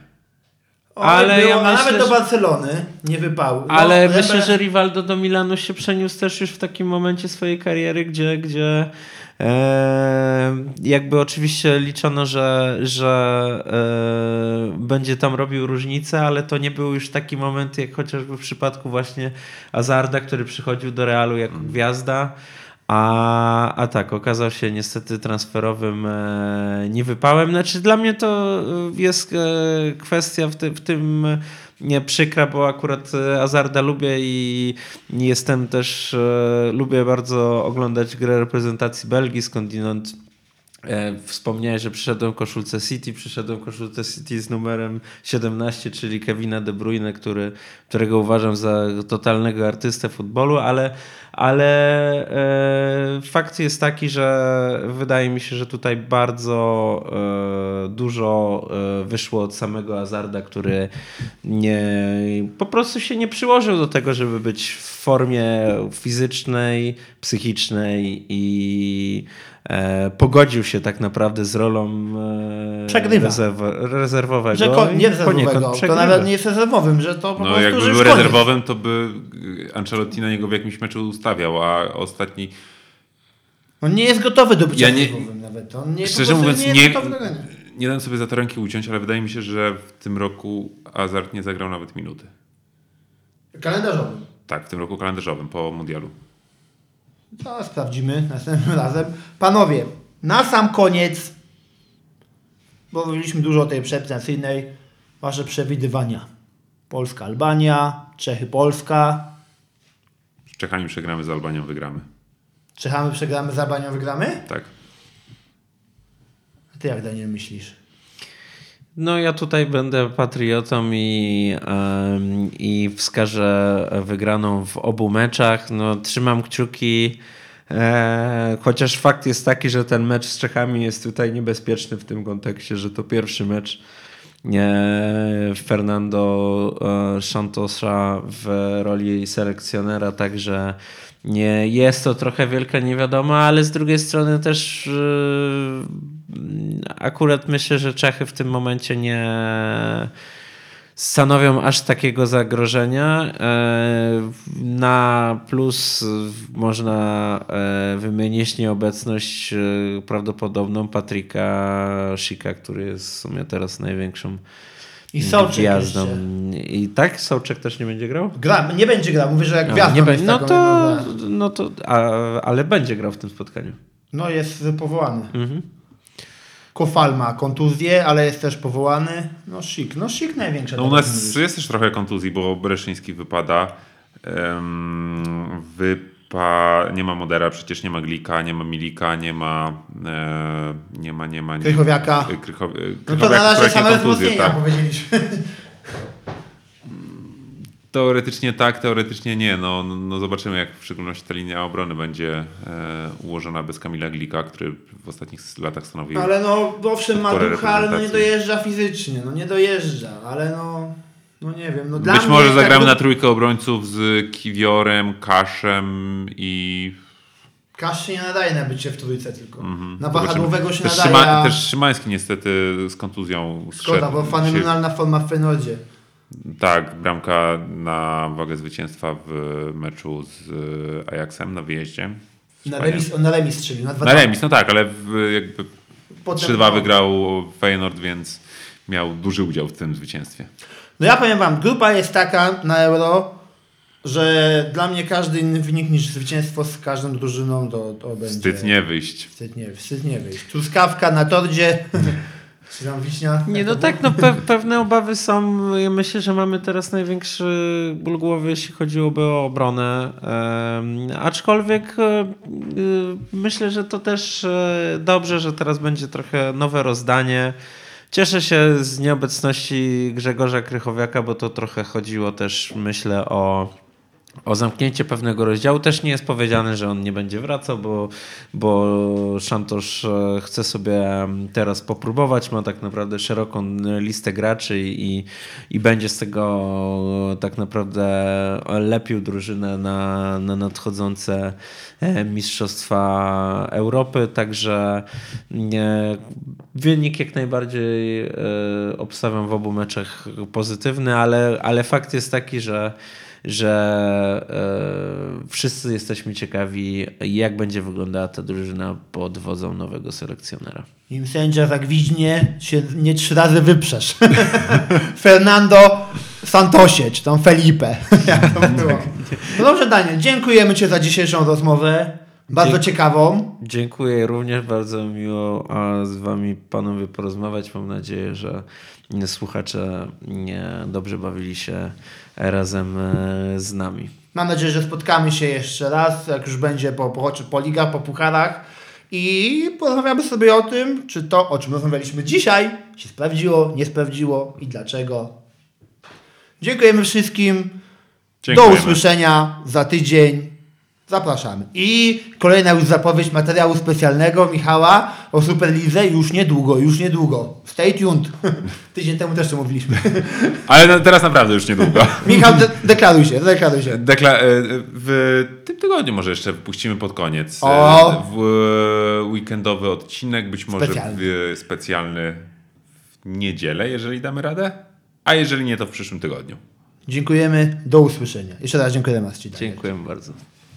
O, Ale było, ja myślę, nawet do Barcelony nie wypały. No, Ale Rebel- myślę, że Rivaldo do Milanu się przeniósł też już w takim momencie swojej kariery, gdzie, gdzie e, jakby oczywiście liczono, że, że e, będzie tam robił różnicę, ale to nie był już taki moment, jak chociażby w przypadku właśnie Azarda, który przychodził do Realu jako gwiazda. A, a tak, okazał się niestety transferowym e, niewypałem. Znaczy, dla mnie to e, jest e, kwestia w, ty, w tym nie przykra, bo akurat e, Azarda lubię i jestem też, e, lubię bardzo oglądać grę reprezentacji Belgii, skądinąd Wspomniałeś, że przyszedłem koszulce City, przyszedłem koszulce City z numerem 17, czyli Kevina De Bruyne, który, którego uważam za totalnego artystę futbolu, ale, ale e, fakt jest taki, że wydaje mi się, że tutaj bardzo e, dużo e, wyszło od samego Azarda, który nie, po prostu się nie przyłożył do tego, żeby być w formie fizycznej, psychicznej i e, pogodził się tak naprawdę z rolą e, Przegrywa. rezerw- rezerwowego. Że ko- nie rezerwowego, to nawet nie jest rezerwowym, że to po No prostu jakby był rezerwowym, to by Ancelotti na niego w jakimś meczu ustawiał, a ostatni... On nie jest gotowy do bycia Ja nie- rezerwowym nawet. On nie, Szczerze mówiąc, nie, nie, nie dam sobie za to ręki uciąć, ale wydaje mi się, że w tym roku Hazard nie zagrał nawet minuty. Kalendarzowym. Tak, w tym roku kalendarzowym po mundialu. To sprawdzimy następnym razem. Panowie, na sam koniec, bo mówiliśmy dużo o tej przeprezentacyjnej, wasze przewidywania. Polska, Albania, Czechy, Polska. Z Czechami przegramy, z Albanią wygramy. Czechami przegramy, z Albanią wygramy? Tak. A ty jak Daniel myślisz? No ja tutaj będę patriotą i, i wskażę wygraną w obu meczach. No, trzymam kciuki, e, chociaż fakt jest taki, że ten mecz z Czechami jest tutaj niebezpieczny w tym kontekście, że to pierwszy mecz Fernando e, Santosa w roli selekcjonera, także nie jest to trochę wielka niewiadoma, ale z drugiej strony też e, akurat myślę, że Czechy w tym momencie nie stanowią aż takiego zagrożenia. E, Na plus można e, wymienić nieobecność e, prawdopodobną Patryka Szyka, który jest w sumie teraz największą I Sołczek gwiazdą. jeszcze. I tak? Sołczek też nie będzie grał? Gra, nie będzie grał, mówię, że jak gwiazdą nie będzie. No to, no to a, ale będzie grał w tym spotkaniu. No jest powołany. Mhm. Kofal ma kontuzję, ale jest też powołany. No Szik, no Szik największa. No u teraz nas jest też trochę kontuzji, bo Bereszyński wypada. Em, wypa... Nie ma Modera, przecież nie ma Glika, nie ma Milika, nie ma... E, nie ma, nie ma... Nie Krychowiaka. E, No to na razie same wzmocnienia tak. powiedzieliśmy. Teoretycznie tak, teoretycznie nie. No, no, no zobaczymy, jak w szczególności ta linia obrony będzie e, ułożona bez Kamila Glika, który w ostatnich latach stanowił... Ale no, owszem ma ducha, ale no nie dojeżdża fizycznie, no nie dojeżdża, ale no, no nie wiem. No Być mnie może tak zagramy lub- na trójkę obrońców z Kiwiorem, Kaszem i Kasz się nie nadaje na bycie w trójce tylko. Na Mhm. Zobaczymy. wahadłowego się też, nadaje, Szyma, a też Szymański niestety z kontuzją szkoda, bo fenomenalna forma w Feyenoordzie. Tak, bramka na wagę zwycięstwa w meczu z Ajaxem na wyjeździe. Na remis, on na remis strzelił, na dwa Na remis, no tak, ale w, jakby Potem- 3-2 wygrał Feyenoord, więc miał duży udział w tym zwycięstwie. No ja powiem wam, grupa jest taka na Euro, że dla mnie każdy inny wynik niż zwycięstwo z każdą drużyną to, to będzie... Wstyd nie wyjść. Wstyd nie, wstyd nie wyjść. Truskawka na tordzie, czy tam wiśnia. Nie, no tak, no pe pewne obawy są. Ja myślę, że mamy teraz największy ból głowy, jeśli chodziłoby o obronę. Aczkolwiek e, e, myślę, że to też e, dobrze, że teraz będzie trochę nowe rozdanie. Cieszę się z nieobecności Grzegorza Krychowiaka, bo to trochę chodziło też, myślę, o o zamknięcie pewnego rozdziału. Też nie jest powiedziane, że on nie będzie wracał, bo, bo Szantosz e, chce sobie teraz popróbować. Ma tak naprawdę szeroką listę graczy i, i będzie z tego tak naprawdę lepił drużynę na, na nadchodzące e, Mistrzostwa Europy. Także nie, wynik jak najbardziej e, obstawiam w obu meczach pozytywny, ale, ale fakt jest taki, że że e, wszyscy jesteśmy ciekawi, jak będzie wyglądała ta drużyna pod wodzą nowego selekcjonera. Im sędzia zagwiźnie, się nie trzy razy wyprzesz. Fernando Santosie, czy tam Felipe. Jak to było. No dobrze, Daniel, dziękujemy Ci za dzisiejszą rozmowę. Bardzo Dzięki. ciekawą. Dziękuję również, bardzo miło a z Wami panowie porozmawiać. Mam nadzieję, że słuchacze nie dobrze bawili się razem e, z nami. Mam nadzieję, że spotkamy się jeszcze raz, jak już będzie po, po, po ligach, po pucharach i porozmawiamy sobie o tym, czy to, o czym rozmawialiśmy dzisiaj, się sprawdziło, nie sprawdziło i dlaczego. Dziękujemy wszystkim. Dziękujemy. Do usłyszenia za tydzień. Zapraszamy. I kolejna już zapowiedź materiału specjalnego Michała o Superlidze już niedługo, już niedługo. Stay tuned. Tydzień temu też to mówiliśmy. Ale no, teraz naprawdę już niedługo. Michał, de- deklaruj się, deklaruj się. Dekla- e, w tym tygodniu może jeszcze wypuścimy pod koniec e, O! w e, weekendowy odcinek, być może Specjalny. w, specjalny w niedzielę, jeżeli damy radę, a jeżeli nie, to w przyszłym tygodniu. Dziękujemy, do usłyszenia. Jeszcze raz dziękujemy. Dziękuję bardzo.